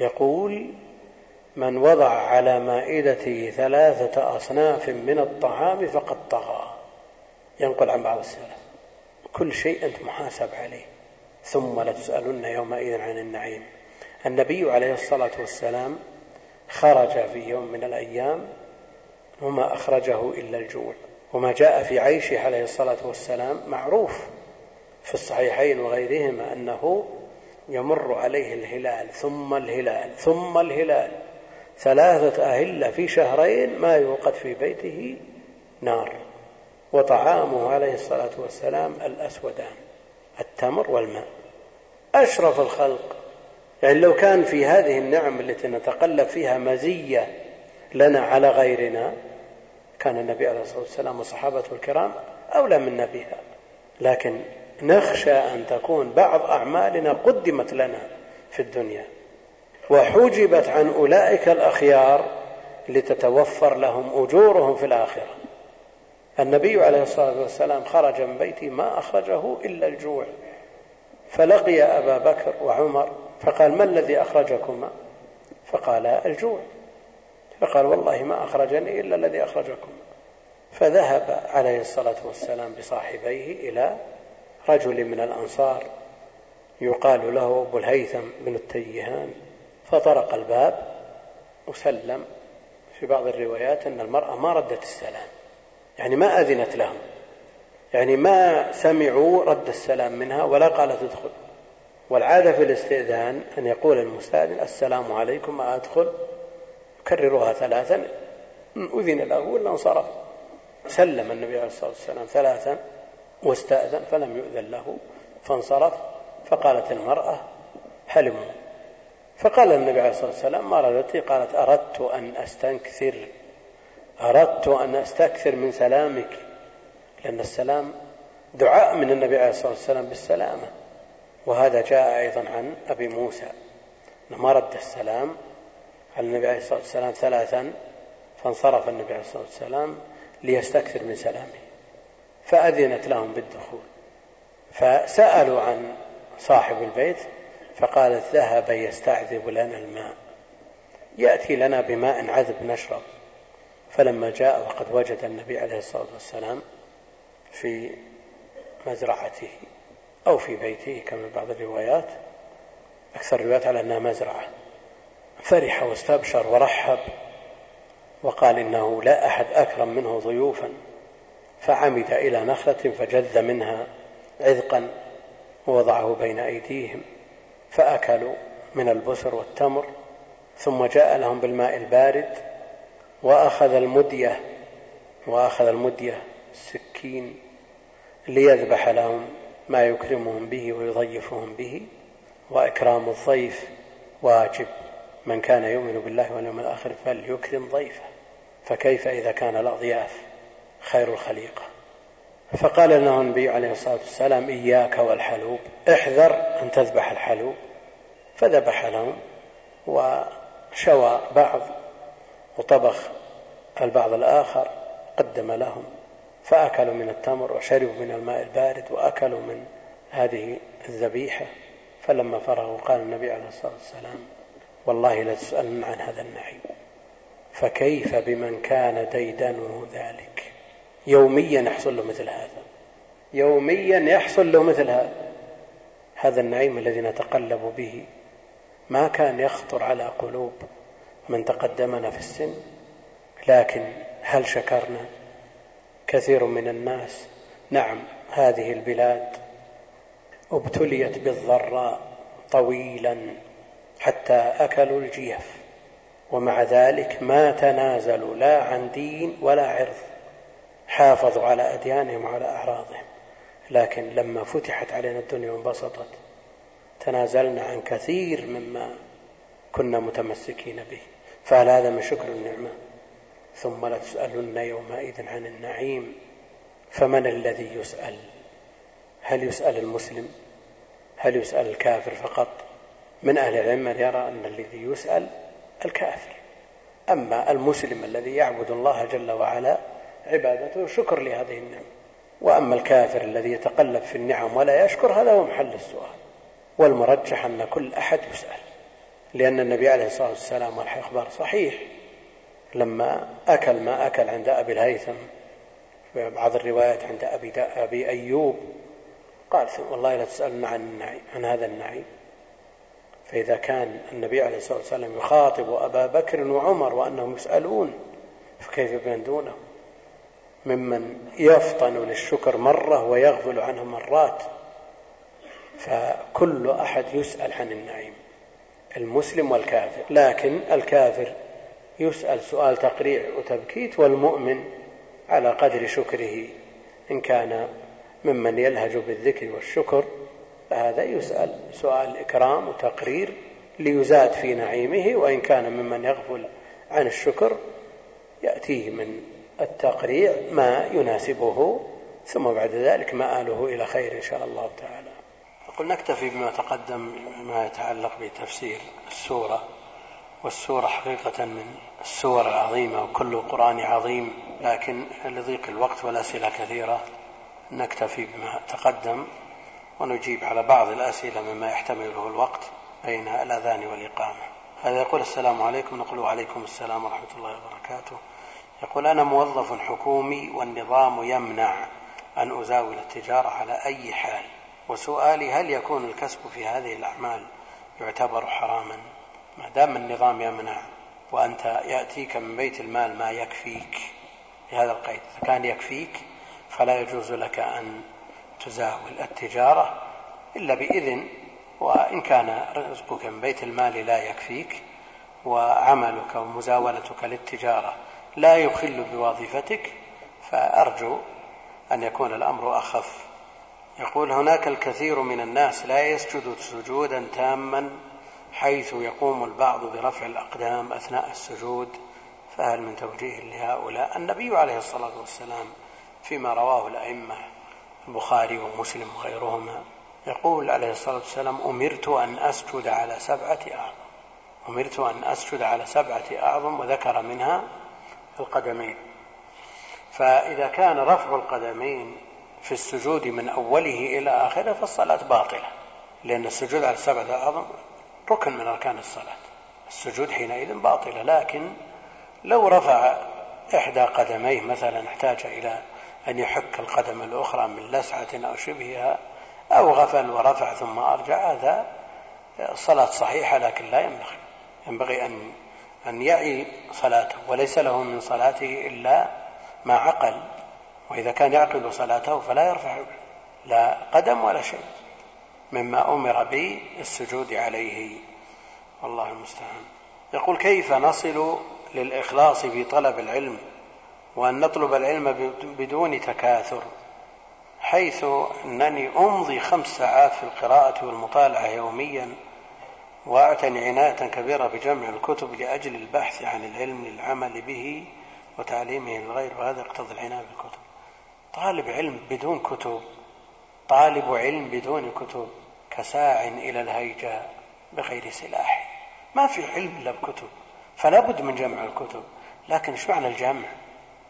يقول من وضع على مائدته ثلاثة أصناف من الطعام فقد طغى. ينقل عن بعض السلف كل شيء أنت محاسب عليه. ثم لتسألن يومئذ عن النعيم. النبي عليه الصلاة والسلام خرج في يوم من الأيام وما أخرجه إلا الجوع. وما جاء في عيشه عليه الصلاة والسلام معروف في الصحيحين وغيرهما أنه يمر عليه الهلال ثم الهلال ثم الهلال. ثلاثة أهلة في شهرين ما يوقد في بيته نار. وطعامه عليه الصلاة والسلام الأسودان التمر والماء. أشرف الخلق. يعني لو كان في هذه النعم التي نتقلب فيها مزية لنا على غيرنا كان النبي عليه الصلاة والسلام وصحابته الكرام أولى منا بها لكن نخشى أن تكون بعض أعمالنا قدمت لنا في الدنيا. وحجبت عن أولئك الأخيار لتتوفر لهم أجورهم في الآخرة. النبي عليه الصلاة والسلام خرج من بيته ما أخرجه إلا الجوع. فلقي أبا بكر وعمر فقال ما الذي أخرجكما؟ فقال الجوع. فقال والله ما أخرجني إلا الذي أخرجكم. فذهب عليه الصلاة والسلام بصاحبيه إلى رجل من الأنصار يقال له أبو الهيثم بن التيهان فطرق الباب وسلم. في بعض الروايات أن المرأة ما ردت السلام يعني ما أذنت لهم يعني ما سمعوا رد السلام منها ولا قالت ادخل. والعادة في الاستئذان أن يقول المستأذن السلام عليكم أدخل كررها ثلاثا. أذن له ولا انصرف سلم النبي عليه الصلاة والسلام ثلاثا واستأذن فلم يؤذن له فانصرف. فقالت المرأة حلموا فقال النبي عليه الصلاة والسلام ما ردت قالت أردت أن أستنكثر. أردت أن أستكثر من سلامك لأن السلام دعاء من النبي عليه الصلاة والسلام بالسلامة. وهذا جاء أيضا عن أبي موسى. ما رد السلام النبي عليه الصلاة والسلام ثلاثا فانصرف النبي عليه الصلاة والسلام ليستكثر من سلامه. فأذنت لهم بالدخول. فسألوا عن صاحب البيت فقالت ذهب يستعذب لنا الماء يأتي لنا بماء عذب نشرب. فلما جاء وقد وجد النبي عليه الصلاة والسلام في مزرعته أو في بيته كما بعض الروايات. أكثر الروايات على أنها مزرعة. فرح واستبشر ورحب وقال إنه لا أحد أكرم منه ضيوفا فعمد إلى نخلة فجذ منها عذقا ووضعه بين أيديهم فأكلوا من البسر والتمر ثم جاء لهم بالماء البارد وأخذ المدية وأخذ المدية السكين ليذبح لهم ما يكرمهم به ويضيفهم به وإكرام الضيف واجب. من كان يؤمن بالله واليوم الآخر فليكرم ضيفه فكيف إذا كان الأضياف خير الخليقة فقال له النبي عليه الصلاة والسلام إياك والحلوب احذر أن تذبح الحلوب. فذبح لهم وشوى بعض وطبخ البعض الآخر قدم لهم فأكلوا من التمر وشربوا من الماء البارد وأكلوا من هذه الذبيحة. فلما فرغوا قال النبي عليه الصلاة والسلام والله لتسألن عن هذا النعيم. فكيف بمن كان ديدنه ذلك؟ يوميا يحصل له مثل هذا. يوميا يحصل له مثل هذا. هذا النعيم الذي نتقلب به. ما كان يخطر على قلوب من تقدمنا في السن لكن هل شكرنا؟ كثير من الناس نعم هذه البلاد ابتليت بالضراء طويلا. حتى أكلوا الجيف. ومع ذلك ما تنازلوا لا عن دين ولا عرض. حافظوا على أديانهم وعلى أعراضهم. لكن لما فتحت علينا الدنيا وانبسطت تنازلنا عن كثير مما كنا متمسكين به. فهل هذا من شكر النعمة. ثم لتسالن يومئذ عن النعيم. فمن الذي يسأل؟ هل يسأل المسلم؟ هل يسأل الكافر فقط؟ من أهل العلم من يرى أن الذي يسأل الكافر. أما المسلم الذي يعبد الله جل وعلا عبادته شكر لهذه النعمه وأما الكافر الذي يتقلب في النعم ولا يشكر هذا هو محل السؤال. والمرجح أن كل أحد يسأل لأن النبي عليه الصلاة والسلام والإخبار صحيح. لما أكل ما أكل عند أبي الهيثم في بعض الروايات عند أبي أبي أيوب قال والله لا تسألن عن النعيم عن هذا النعيم. فإذا كان النبي عليه الصلاة والسلام يخاطب أبا بكر وعمر وأنهم يسألون فكيف بمن دونه؟ ممن يفطن للشكر مرة ويغفل عنه مرات. فكل أحد يسأل عن النعيم المسلم والكافر. لكن الكافر يسأل سؤال تقريع وتبكيت والمؤمن على قدر شكره إن كان ممن يلهج بالذكر والشكر فهذا يسأل سؤال إكرام وتقرير ليزاد في نعيمه وإن كان ممن يغفل عن الشكر يأتيه من التقريع ما يناسبه ثم بعد ذلك مآله إلى خير إن شاء الله تعالى. نقول نكتفي بما تقدم ما يتعلق بتفسير السورة والسورة حقيقة من السور العظيمة وكل القرآن عظيم لكن لضيق الوقت والأسئلة كثيرة نكتفي بما تقدم. ونجيب على بعض الأسئلة مما يحتمله الوقت بين الأذان والإقامة. هذا يقول السلام عليكم. نقول وعليكم السلام ورحمة الله وبركاته. يقول أنا موظف حكومي والنظام يمنع أن أزاول التجارة على أي حال. وسؤالي هل يكون الكسب في هذه الأعمال يعتبر حراما؟ ما دام النظام يمنع وأنت يأتيك من بيت المال ما يكفيك. بهذا القيد إذا كان يكفيك فلا يجوز لك أن تزاول التجارة إلا بإذن وإن كان رزقك من بيت المال لا يكفيك وعملك ومزاولتك للتجارة لا يخل بوظيفتك فأرجو أن يكون الأمر أخف. يقول هناك الكثير من الناس لا يسجد سجودا تاما حيث يقوم البعض برفع الأقدام أثناء السجود. فهل من توجيه لهؤلاء؟ النبي عليه الصلاة والسلام فيما رواه الأئمة البخاري ومسلم وغيرهما يقول عليه الصلاة والسلام أمرت أن أسجد على سبعة أعظم. أمرت أن أسجد على سبعة أعظم وذكر منها القدمين. فإذا كان رفع القدمين في السجود من أوله إلى آخره فالصلاة باطلة لأن السجود على السبعة أعظم ركن من أركان الصلاة. السجود حينئذ باطلة لكن لو رفع إحدى قدميه مثلا احتاج إلى أن يحك القدم الأخرى من لسعة أو شبهها أو غفل ورفع ثم أرجع. هذا الصلاة صحيحة لكن لا ينبغي. ينبغي أن أن يعي صلاته وليس له من صلاته إلا ما عقل. وإذا كان يعقل صلاته فلا يرفع لا قدم ولا شيء مما أمر بالسجود عليه. والله المستعان. يقول كيف نصل للإخلاص في طلب العلم وأن نطلب العلم بدون تكاثر حيث أنني أمضي خمس ساعات في القراءة والمطالعة يوميا وأعتني عناية كبيرة بجمع الكتب لأجل البحث عن العلم للعمل به وتعليمه للغير وهذا يقتضي العناية بالكتب. طالب علم بدون كتب طالب علم بدون كتب كساع إلى الهيجاء بغير سلاح. ما في علم إلا بكتب فلا بد من جمع الكتب. لكن إيش معنى الجمع؟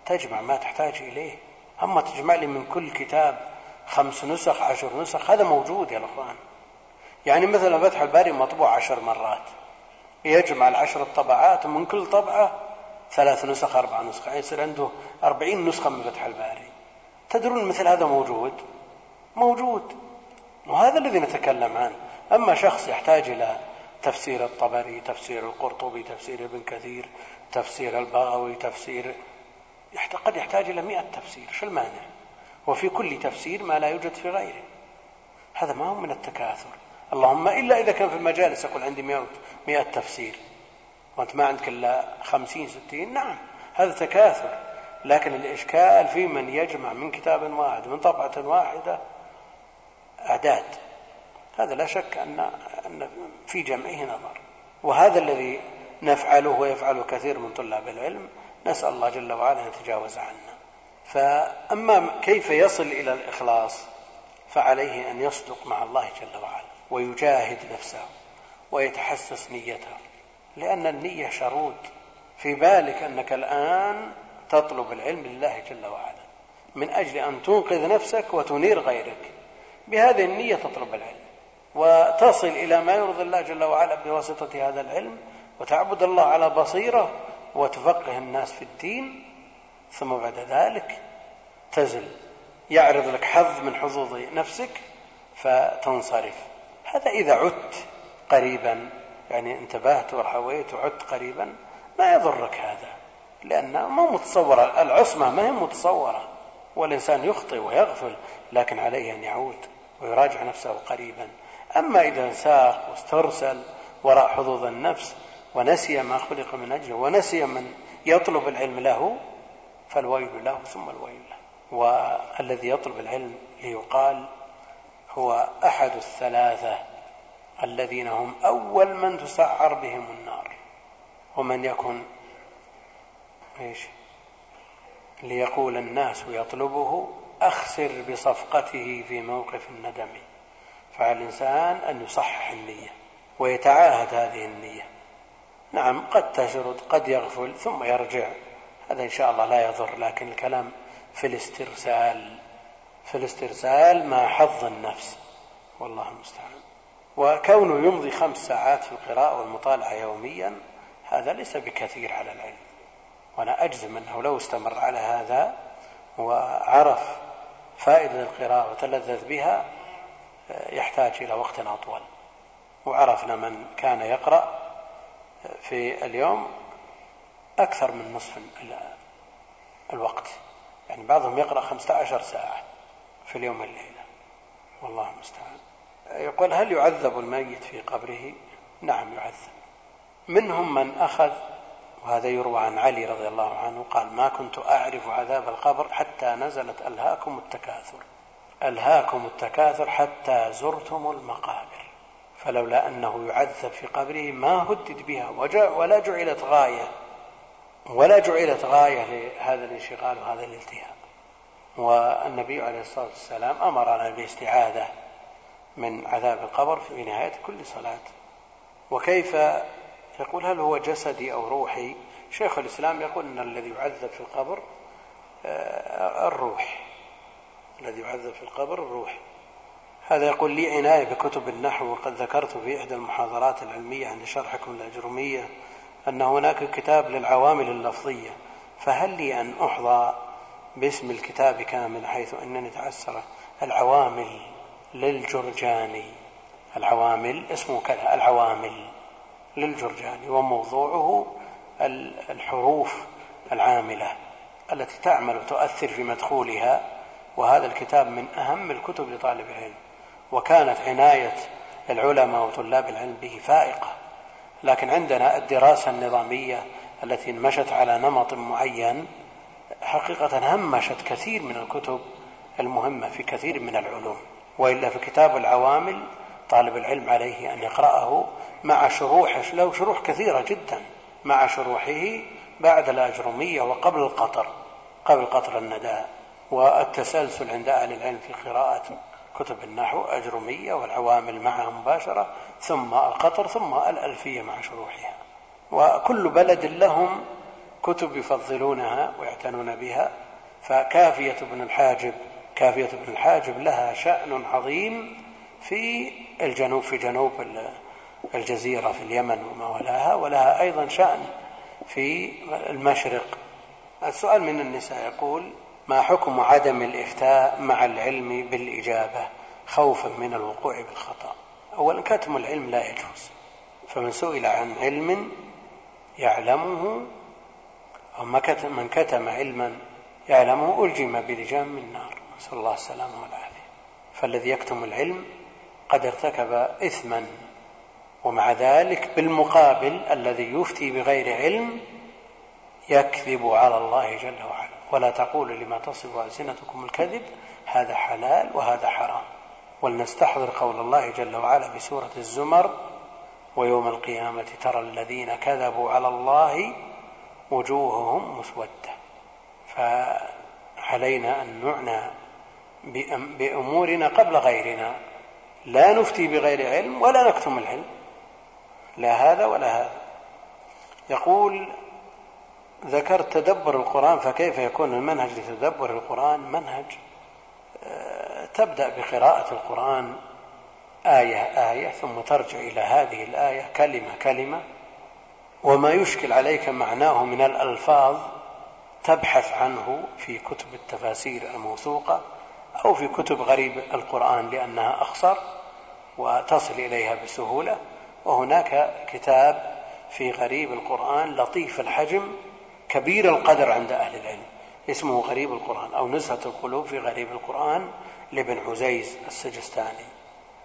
تجمع ما تحتاج إليه. أما تجمع لي من كل كتاب خمس نسخ عشر نسخ هذا موجود يا الأخوان يعني مثلا فتح الباري مطبوع عشر مرات. يجمع العشر الطبعات ومن كل طبعة ثلاث نسخ أربع نسخ. يعني يصير عنده أربعين نسخة من فتح الباري. تدرون مثل هذا موجود؟ موجود. وهذا الذي نتكلم عنه. أما شخص يحتاج إلى تفسير الطبري تفسير القرطبي تفسير ابن كثير تفسير البغوي تفسير قد يحتاج إلى مئة تفسير. شو المانع؟ وفي كل تفسير ما لا يوجد في غيره. هذا ما هو من التكاثر. اللهم إلا إذا كان في المجالس يقول عندي مئة, تفسير. وأنت ما عندك إلا خمسين ستين. نعم هذا تكاثر. لكن الإشكال في من يجمع من كتاب واحد من طبعة واحدة أعداد. هذا لا شك أن أن في جمعه نظر. وهذا الذي نفعله ويفعله كثير من طلاب العلم نسأل الله جل وعلا أن يتجاوز عنا. فأما كيف يصل إلى الإخلاص فعليه أن يصدق مع الله جل وعلا ويجاهد نفسه ويتحسس نيته. لأن النية شروط. في بالك أنك الآن تطلب العلم لله جل وعلا من أجل أن تنقذ نفسك وتنير غيرك. بهذه النية تطلب العلم. وتصل إلى ما يرضي الله جل وعلا بواسطة هذا العلم وتعبد الله على بصيرة وتفقه الناس في الدين ثم بعد ذلك تزل يعرض لك حظ من حظوظ نفسك فتنصرف. هذا إذا عدت قريبا يعني انتبهت وحويت وعدت قريبا ما يضرك هذا لأن ما متصورة العصمة ما هي متصورة والإنسان يخطئ ويغفل لكن عليه أن يعود ويراجع نفسه قريبا. أما إذا ساق واسترسل وراء حظوظ النفس ونسي ما خلق من أجله ونسي من يطلب العلم له فالويل له ثم الويل. له والذي يطلب العلم ليقال هو أحد الثلاثة الذين هم أول من تسعر بهم النار. ومن يكن إيش؟ ليقول الناس يطلبه أخسر بصفقته في موقف الندم. فعلى الإنسان أن يصحح النية ويتعاهد هذه النية. نعم قد تشرد قد يغفل ثم يرجع. هذا إن شاء الله لا يضر لكن الكلام في الاسترسال في الاسترسال مع حظ النفس. والله المستعان. وكونه يمضي خمس ساعات في القراءة والمطالعة يوميا هذا ليس بكثير على العلم. وأنا أجزم أنه لو استمر على هذا وعرف فائدة القراءة وتلذذ بها يحتاج إلى وقت أطول. وعرفنا من كان يقرأ في اليوم أكثر من نصف الوقت. يعني بعضهم يقرأ خمسة عشر ساعة في اليوم والليلة. والله المستعان. يقول هل يعذب الميت في قبره؟ نعم يعذب. منهم من أخذ وهذا يروى عن علي رضي الله عنه قال ما كنت أعرف عذاب القبر حتى نزلت ألهاكم التكاثر. ألهاكم التكاثر حتى زرتم المقابر. فلولا أنه يعذب في قبره ما هدد بها ولا جعلت غاية ولا جعلت غاية لهذا الانشغال وهذا الالتهام والنبي عليه الصلاة والسلام أمرنا باستعاذة من عذاب القبر في نهاية كل صلاة. وكيف يقول هل هو جسدي أو روحي؟ شيخ الإسلام يقول أن الذي يعذب في القبر آه، الروح. الذي يعذب في القبر الروح. هذا يقول لي عناية بكتب النحو وقد ذكرت في إحدى المحاضرات العلمية عند شرحكم الأجرمية أن هناك كتاب للعوامل اللفظية فهل لي أن أحظى باسم الكتاب كامل حيث أنني تعسر العوامل للجرجاني؟ العوامل اسمه كذا العوامل للجرجاني وموضوعه الحروف العاملة التي تعمل وتؤثر في مدخولها وهذا الكتاب من أهم الكتب لطالب العلم. وكانت عناية العلماء وطلاب العلم به فائقة. لكن عندنا الدراسة النظامية التي مشت على نمط معين حقيقة همشت كثير من الكتب المهمة في كثير من العلوم وإلا في كتاب العوامل طالب العلم عليه أن يقرأه مع شروحه له شروح كثيرة جدا مع شروحه بعد الأجرمية وقبل القطر قبل قطر النداء والتسلسل عند أهل العلم في قراءة كتب النحو أجرمية والعوامل معها مباشرة ثم القطر ثم الألفية مع شروحها. وكل بلد لهم كتب يفضلونها ويعتنون بها فكافية ابن الحاجب كافية ابن الحاجب لها شأن عظيم في الجنوب في جنوب الجزيرة في اليمن وما ولاها ولها أيضا شأن في المشرق. السؤال من النساء يقول ما حكم عدم الإفتاء مع العلم بالإجابة؟ خوفا من الوقوع بالخطأ. أولا كتم العلم لا يجوز. فمن سئل عن علم يعلمه أو من كتم علما يعلمه ألجم بلجام من نار. نسأل الله السلامة والعافية. فالذي يكتم العلم قد ارتكب إثما ومع ذلك بالمقابل الذي يفتي بغير علم يكذب على الله جل وعلا. ولا تقولوا لما تصف ألسنتكم الكذب هذا حلال وهذا حرام. ولنستحضر قول الله جل وعلا بسورة الزمر ويوم القيامة ترى الذين كذبوا على الله وجوههم مسودة. فعلينا أن نعنى بأمورنا قبل غيرنا. لا نفتي بغير علم ولا نكتم العلم. لا هذا ولا هذا. يقول ذكرت تدبر القرآن فكيف يكون المنهج لتدبر القرآن؟ منهج آه، تبدأ بقراءة القرآن آية آية ثم ترجع إلى هذه الآية كلمة كلمة. وما يشكل عليك معناه من الألفاظ تبحث عنه في كتب التفاسير الموثوقة أو في كتب غريب القرآن لأنها أقصر وتصل إليها بسهولة. وهناك كتاب في غريب القرآن لطيف الحجم كبير القدر عند أهل العلم. اسمه غريب القرآن أو نزهة القلوب في غريب القرآن لابن عزيز السجستاني.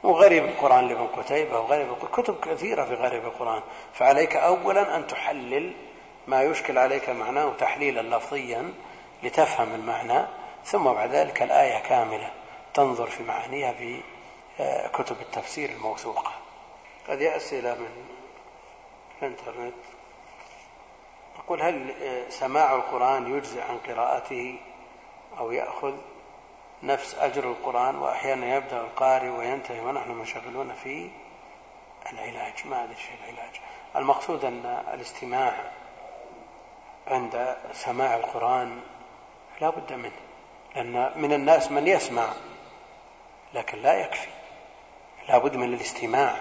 وغريب القرآن لابن قتيبة وغريب كتب كثيرة في غريب القرآن. فعليك أولا أن تحلل ما يشكل عليك معناه تحليلا لفظيا لتفهم المعنى ثم بعد ذلك الآية كاملة تنظر في معانيها في آه، كتب التفسير الموثوقة. هذه أسئلة من الإنترنت. يقول هل سماع القرآن يجزئ عن قراءته أو يأخذ نفس أجر القرآن وأحيانا يبدأ القارئ وينتهي ونحن منشغلون في العلاج؟ ما أدري شيء العلاج. المقصود أن الاستماع عند سماع القرآن لا بد منه لأن من الناس من يسمع لكن لا يكفي. لا بد من الاستماع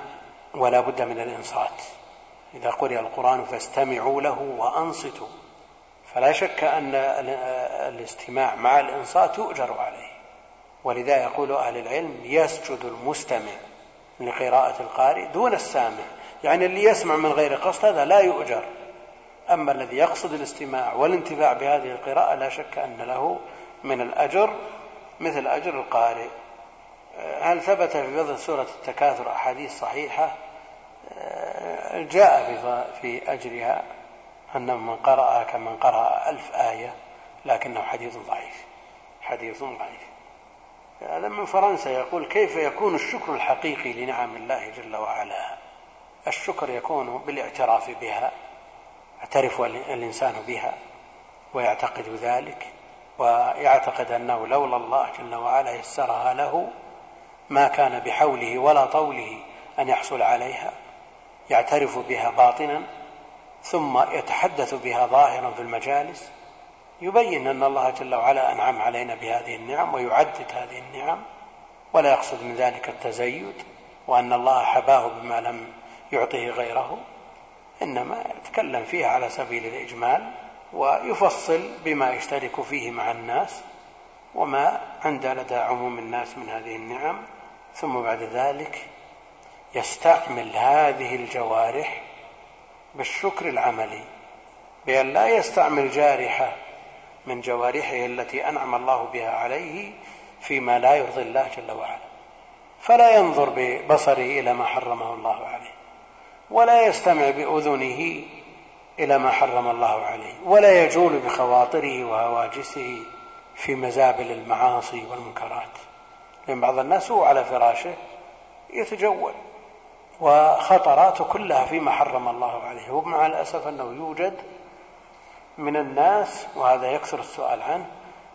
ولا بد من الإنصات. إذا قرئ القرآن فاستمعوا له وأنصتوا. فلا شك أن الاستماع مع الإنصات يؤجر عليه. ولذا يقول أهل العلم يسجد المستمع لقراءة القارئ دون السامع. يعني اللي يسمع من غير قصد هذا لا يؤجر. أما الذي يقصد الاستماع والانتفاع بهذه القراءة لا شك أن له من الأجر مثل أجر القارئ. هل ثبت في فضل سورة التكاثر أحاديث صحيحة؟ جاء في أجرها أن من قرأ كمن قرأ ألف آية لكنه حديث ضعيف حديث ضعيف. هذا من فرنسا يقول كيف يكون الشكر الحقيقي لنعم الله جل وعلا؟ الشكر يكون بالاعتراف بها يعترف الإنسان بها ويعتقد ذلك ويعتقد أنه لولا الله جل وعلا يسرها له ما كان بحوله ولا طوله أن يحصل عليها. يعترف بها باطنا ثم يتحدث بها ظاهرا في المجالس يبين أن الله جل وعلا أنعم علينا بهذه النعم ويعدد هذه النعم ولا يقصد من ذلك التزيد وأن الله حباه بما لم يعطه غيره إنما يتكلم فيها على سبيل الإجمال ويفصل بما يشترك فيه مع الناس وما عند لدى عموم الناس من هذه النعم ثم بعد ذلك يستعمل هذه الجوارح بالشكر العملي بأن لا يستعمل جارحة من جوارحه التي أنعم الله بها عليه فيما لا يرضي الله جل وعلا. فلا ينظر ببصره إلى ما حرمه الله عليه ولا يستمع بأذنه إلى ما حرم الله عليه ولا يجول بخواطره وهواجسه في مزابل المعاصي والمنكرات. لأن بعض الناس هو على فراشه يتجول. وخطراته كلها فيما حرم الله عليه. ومع الأسف أنه يوجد من الناس وهذا يكثر السؤال عنه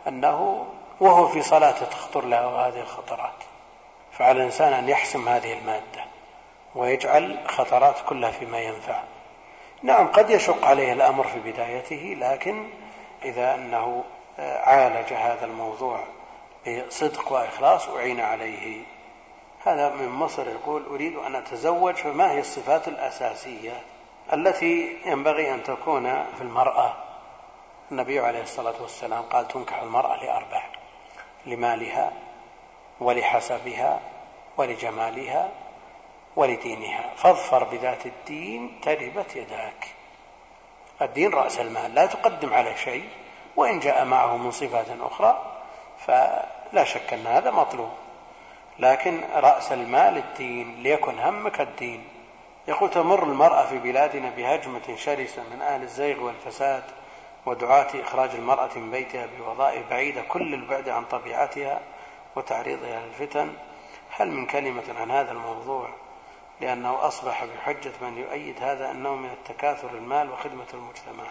أنه وهو في صلاته تخطر له هذه الخطرات. فعلى الإنسان أن يحسم هذه المادة ويجعل خطرات كلها فيما ينفع. نعم قد يشق عليه الأمر في بدايته لكن إذا أنه عالج هذا الموضوع بصدق وإخلاص أعين عليه هذا من مصر يقول أريد أن أتزوج فما هي الصفات الأساسية التي ينبغي أن تكون في المرأة؟ النبي عليه الصلاة والسلام قال تنكح المرأة لأربع لمالها ولحسبها ولجمالها ولدينها. فاظفر بذات الدين تربت يداك. الدين رأس المال لا تقدم عليه شيء وإن جاء معه من صفات أخرى فلا شك أن هذا مطلوب. لكن رأس المال الدين ليكن همك الدين. يقول تمر المرأة في بلادنا بهجمة شرسة من أهل الزيغ والفساد ودعاة إخراج المرأة من بيتها بوظائف بعيدة كل البعد عن طبيعتها وتعريضها للفتن. هل من كلمة عن هذا الموضوع؟ لأنه أصبح بحجة من يؤيد هذا أنه من التكاثر المال وخدمة المجتمع.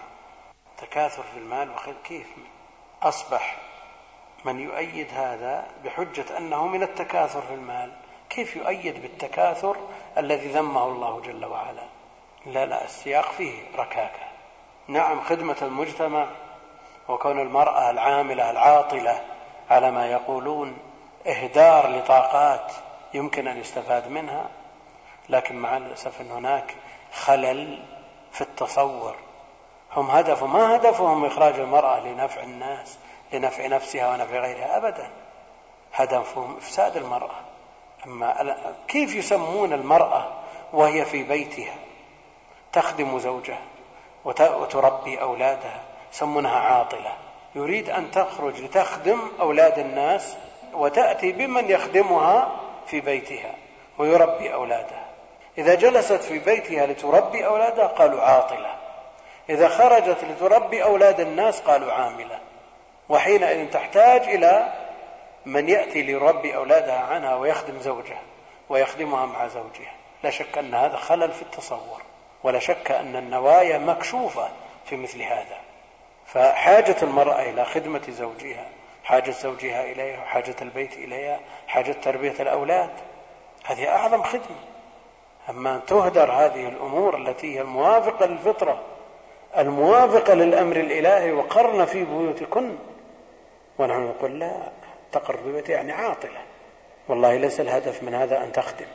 تكاثر في المال وخدمة كيف؟ أصبح من يؤيد هذا بحجة أنه من التكاثر في المال. كيف يؤيد بالتكاثر الذي ذمه الله جل وعلا؟ لا لا السياق فيه ركاكة. نعم خدمة المجتمع وكون المرأة العاملة العاطلة على ما يقولون إهدار لطاقات يمكن أن يستفاد منها لكن مع الأسف أن هناك خلل في التصور. هم هدف ما هدفهم إخراج المرأة لنفع الناس؟ لنفع نفسها ونفع غيرها أبدا. هدفهم إفساد المرأة. أما كيف يسمون المرأة وهي في بيتها؟ تخدم زوجها وتربي أولادها يسمونها عاطلة. يريد أن تخرج لتخدم أولاد الناس وتأتي بمن يخدمها في بيتها ويربي أولادها. إذا جلست في بيتها لتربي أولادها قالوا عاطلة. إذا خرجت لتربي أولاد الناس قالوا عاملة. وحينئذ تحتاج إلى من يأتي ليربي أولادها عنها ويخدم زوجها ويخدمها مع زوجها. لا شك أن هذا خلل في التصور ولا شك أن النوايا مكشوفة في مثل هذا. فحاجة المرأة إلى خدمة زوجها حاجة زوجها إليها حاجة البيت إليها حاجة تربية الأولاد هذه أعظم خدمة. أما أن تهدر هذه الأمور التي هي الموافقة للفطرة الموافقة للأمر الإلهي وقرن في بيوتكن ونحن نقول لا تقر في بيوتي يعني عاطلة. والله ليس الهدف من هذا أن تخدم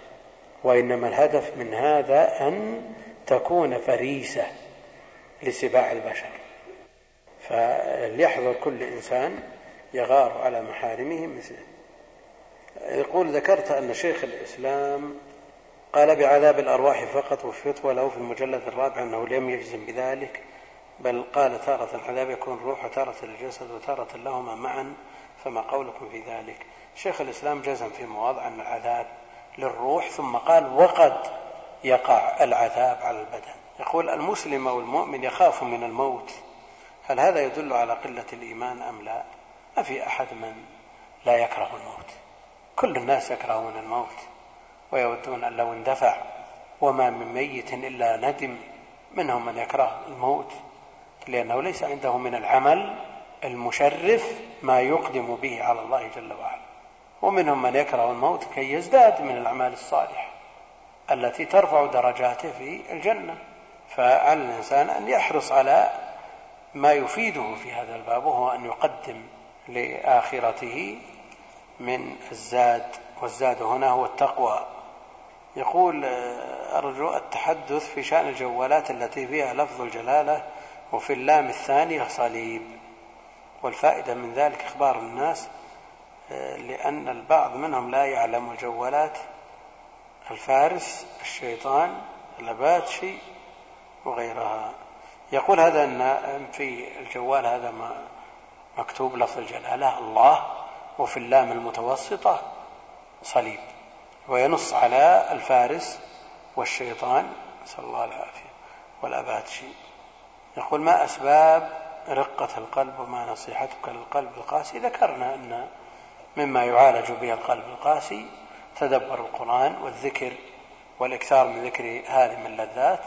وإنما الهدف من هذا أن تكون فريسة لسباع البشر. فليحذر كل إنسان يغار على محارمه مثله. يقول ذكرت أن شيخ الإسلام قال بعذاب الأرواح فقط وفي فتوى له في المجلد الرابع أنه لم يجزم بذلك بل قال تارة العذاب يكون الروح وتارة الجسد وتارة لهما معا فما قولكم في ذلك؟ شيخ الإسلام جزم في مواضع أن العذاب للروح ثم قال وقد يقع العذاب على البدن. يقول المسلم أو المؤمن يخاف من الموت. هل هذا يدل على قلة الإيمان أم لا؟ ما في أحد من لا يكره الموت. كل الناس يكرهون الموت ويودون أن لو اندفع وما من ميت إلا ندم منهم من يكره الموت. لأنه ليس عنده من العمل المشرف ما يقدم به على الله جل وعلا. ومنهم من يكره الموت كي يزداد من الأعمال الصالحة التي ترفع درجاته في الجنة. فعلى الإنسان أن يحرص على ما يفيده في هذا الباب وهو أن يقدم لآخرته من الزاد. والزاد هنا هو التقوى. يقول أرجو التحدث في شأن الجوالات التي فيها لفظ الجلالة وفي اللام الثانية صليب. والفائدة من ذلك إخبار الناس لأن البعض منهم لا يعلم الجوالات الفارس الشيطان الأباتشي وغيرها. يقول هذا أن في الجوال هذا ما مكتوب لفظ الجلالة الله وفي اللام المتوسطة صليب. وينص على الفارس والشيطان نسأل الله العافية والأباتشي. يقول ما أسباب رقة القلب وما نصيحتك للقلب القاسي؟ ذكرنا أن مما يعالج به القلب القاسي تدبر القرآن والذكر والإكثار من ذكر هذه اللذات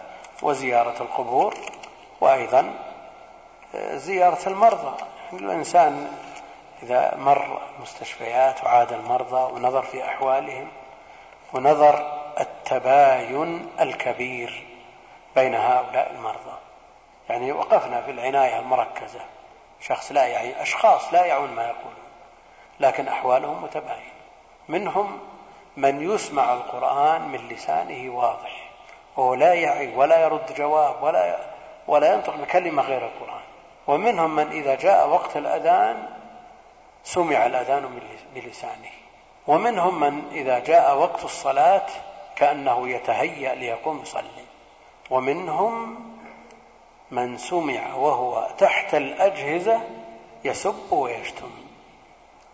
وزيارة القبور وأيضا زيارة المرضى. الإنسان إذا مر مستشفيات وعاد المرضى ونظر في أحوالهم ونظر التباين الكبير بين هؤلاء المرضى. يعني وقفنا في العناية المركزة. شخص لا يعي أشخاص لا يعون ما يقولون لكن أحوالهم متباينة منهم من يسمع القرآن من لسانه واضح وهو لا يعي ولا يرد جواب ولا ولا ينطق بكلمة غير القرآن. ومنهم من إذا جاء وقت الأذان سمع الأذان بلسانه. ومنهم من إذا جاء وقت الصلاة كأنه يتهيأ ليقوم يصلي. ومنهم من سمع وهو تحت الأجهزة يسب ويشتم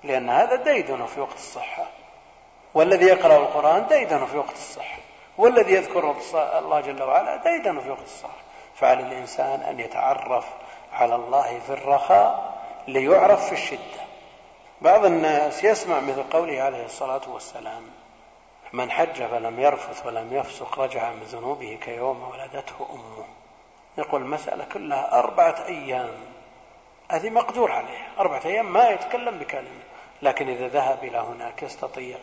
لأن هذا ديدن في وقت الصحة. والذي يقرأ القرآن ديدن في وقت الصحة. والذي يذكر الله جل وعلا ديدن في وقت الصحة. فعلى الإنسان أن يتعرف على الله في الرخاء ليعرف في الشدة. بعض الناس يسمع مثل قوله عليه الصلاة والسلام من حج فلم يرفث ولم يفسق رجع من ذنوبه كيوم ولدته أمه. يقول المسألة كلها أربعة أيام. هذه مقدور عليها أربعة أيام ما يتكلم بكلمة. لكن إذا ذهب إلى هناك يستطيع.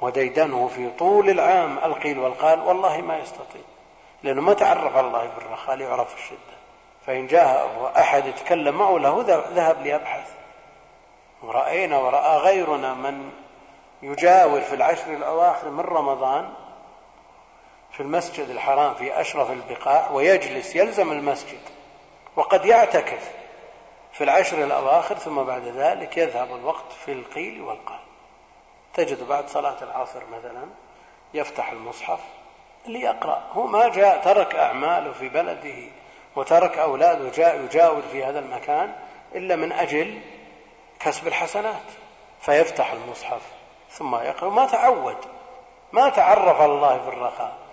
وديدنه في طول العام القيل والقال والله ما يستطيع. لأنه ما تعرف على الله بالرخاء ليعرف الشدة. فإن جاء أحد يتكلم معه له ذهب ليبحث. ورأينا ورأى غيرنا من يجاور في العشر الأواخر من رمضان في المسجد الحرام في أشرف البقاع ويجلس يلزم المسجد وقد يعتكف في العشر الأواخر ثم بعد ذلك يذهب الوقت في القيل والقال. تجد بعد صلاة العصر مثلا يفتح المصحف ليقرأ. هو ما جاء ترك أعماله في بلده وترك أولاده جاء يجاور في هذا المكان إلا من أجل كسب الحسنات. فيفتح المصحف ثم يقرأ. ما تعود ما تعرف الله في الرخاء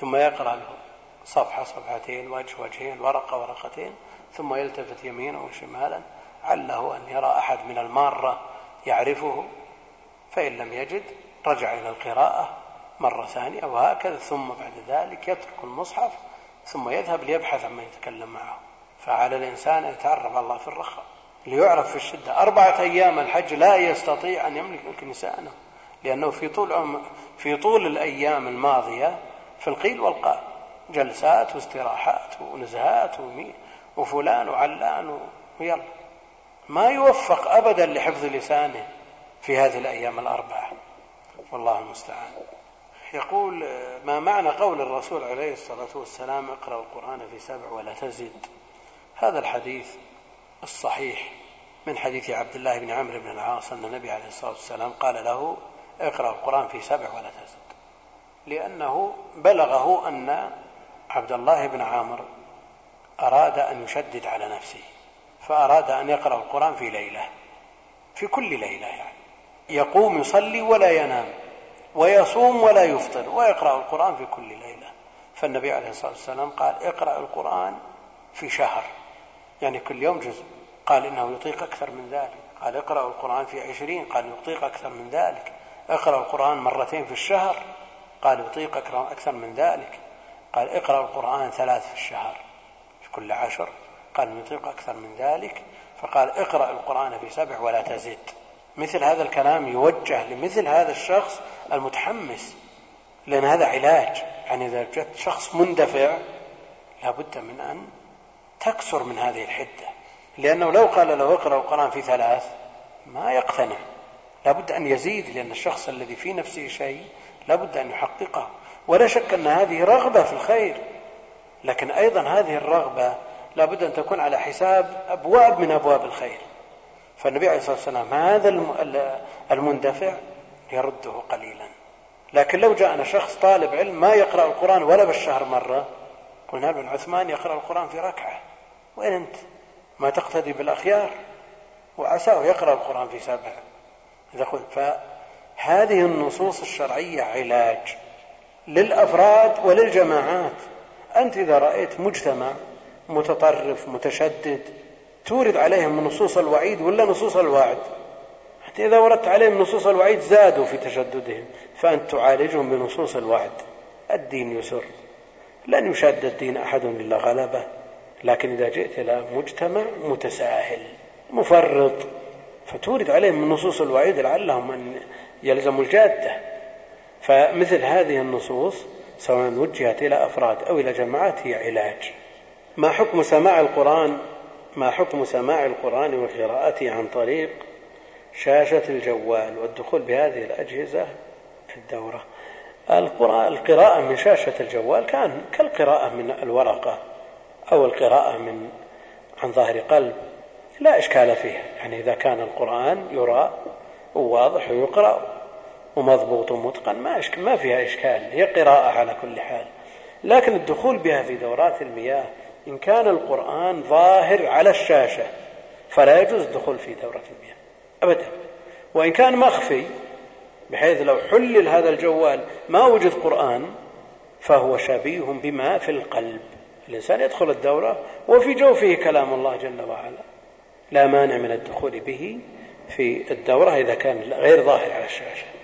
ثم يقرأ له صفحة صفحتين وجه وجهين ورقة ورقتين ثم يلتفت يمينا وشمالا عله أن يرى أحد من المارة يعرفه فإن لم يجد رجع إلى القراءة مرة ثانية وهكذا ثم بعد ذلك يترك المصحف ثم يذهب ليبحث عما يتكلم معه. فعلى الإنسان أن يتعرف الله في الرخاء ليعرف في الشدة. أربعة أيام الحج لا يستطيع أن يملك لسانه لأنه في طول في طول الأيام الماضية في القيل والقال. جلسات واستراحات ونزهات وفلان وعلان ويلا. ما يوفق أبدا لحفظ لسانه في هذه الأيام الأربعة. والله المستعان. يقول ما معنى قول الرسول عليه الصلاة والسلام اقرأ القرآن في سبع ولا تزد؟ هذا الحديث الصحيح من حديث عبد الله بن عمرو بن العاص أن النبي عليه الصلاة والسلام قال له اقرأ القرآن في سبع ولا تزد. لأنه بلغه أن عبد الله بن عامر أراد أن يشدد على نفسه فأراد أن يقرأ القرآن في ليلة في كل ليلة يعني. يقوم يصلي ولا ينام ويصوم ولا يفطر ويقرأ القرآن في كل ليلة. فالنبي عليه الصلاة والسلام قال اقرأ القرآن في شهر. يعني كل يوم جزء. قال إنه يطيق أكثر من ذلك. قال اقرأ القرآن في عشرين. قال يطيق أكثر من ذلك. اقرأ القرآن مرتين في الشهر. قال يطيق أكثر من ذلك. قال اقرأ القرآن ثلاث في الشهر في كل عشر. قال نطيق أكثر من ذلك. فقال اقرأ القرآن في سبع ولا تزد مثل هذا الكلام يوجه لمثل هذا الشخص المتحمس لأن هذا علاج. يعني إذا جت شخص مندفع لابد من أن تكسر من هذه الحدة. لأنه لو قال له اقرأ القرآن في ثلاث ما يقتنع. لابد أن يزيد لأن الشخص الذي في نفسه شيء لابد أن يحققه ولا شك أن هذه رغبة في الخير. لكن أيضا هذه الرغبة لابد أن تكون على حساب أبواب من أبواب الخير. فالنبي عليه الصلاة والسلام هذا المندفع يرده قليلا. لكن لو جاءنا شخص طالب علم ما يقرأ القرآن ولا بالشهر مرة قلنا ابن عثمان يقرأ القرآن في ركعة. وين أنت؟ ما تقتدي بالأخيار. وعساه يقرأ القرآن في سبع إذا قلت فهذه النصوص الشرعية علاج للأفراد وللجماعات. أنت إذا رأيت مجتمع متطرف متشدد تورد عليهم نصوص الوعيد ولا نصوص الوعد؟ حتى إذا وردت عليهم نصوص الوعيد زادوا في تشددهم فأنت تعالجهم بنصوص الوعد. الدين يسر. لن يشاد الدين أحد إلا غلبه. لكن إذا جئت إلى مجتمع متساهل مفرط فتورد عليهم نصوص الوعيد لعلهم أن يلزموا الجادة. فمثل هذه النصوص سواء وجهت إلى أفراد أو إلى جماعات هي علاج. ما حكم سماع القرآن؟ ما حكم سماع القرآن وقراءته عن طريق شاشة الجوال والدخول بهذه الأجهزة في الدورة؟ القراءة من شاشة الجوال كان كالقراءة من الورقة أو القراءة من عن ظهر قلب. لا إشكال فيها يعني إذا كان القرآن يرى وواضح ويقرأ. ومضبوط ومتقن. ما إشكال ما فيها إشكال. هي قراءة على كل حال. لكن الدخول بها في دورات المياه إن كان القرآن ظاهر على الشاشة فلا يجوز الدخول في دورة المياه. أبدا. وإن كان مخفي بحيث لو حلل هذا الجوال ما وجد قرآن فهو شبيه بما في القلب. الإنسان يدخل الدورة وفي جوفه كلام الله جل وعلا. لا مانع من الدخول به في الدورة إذا كان غير ظاهر على الشاشة.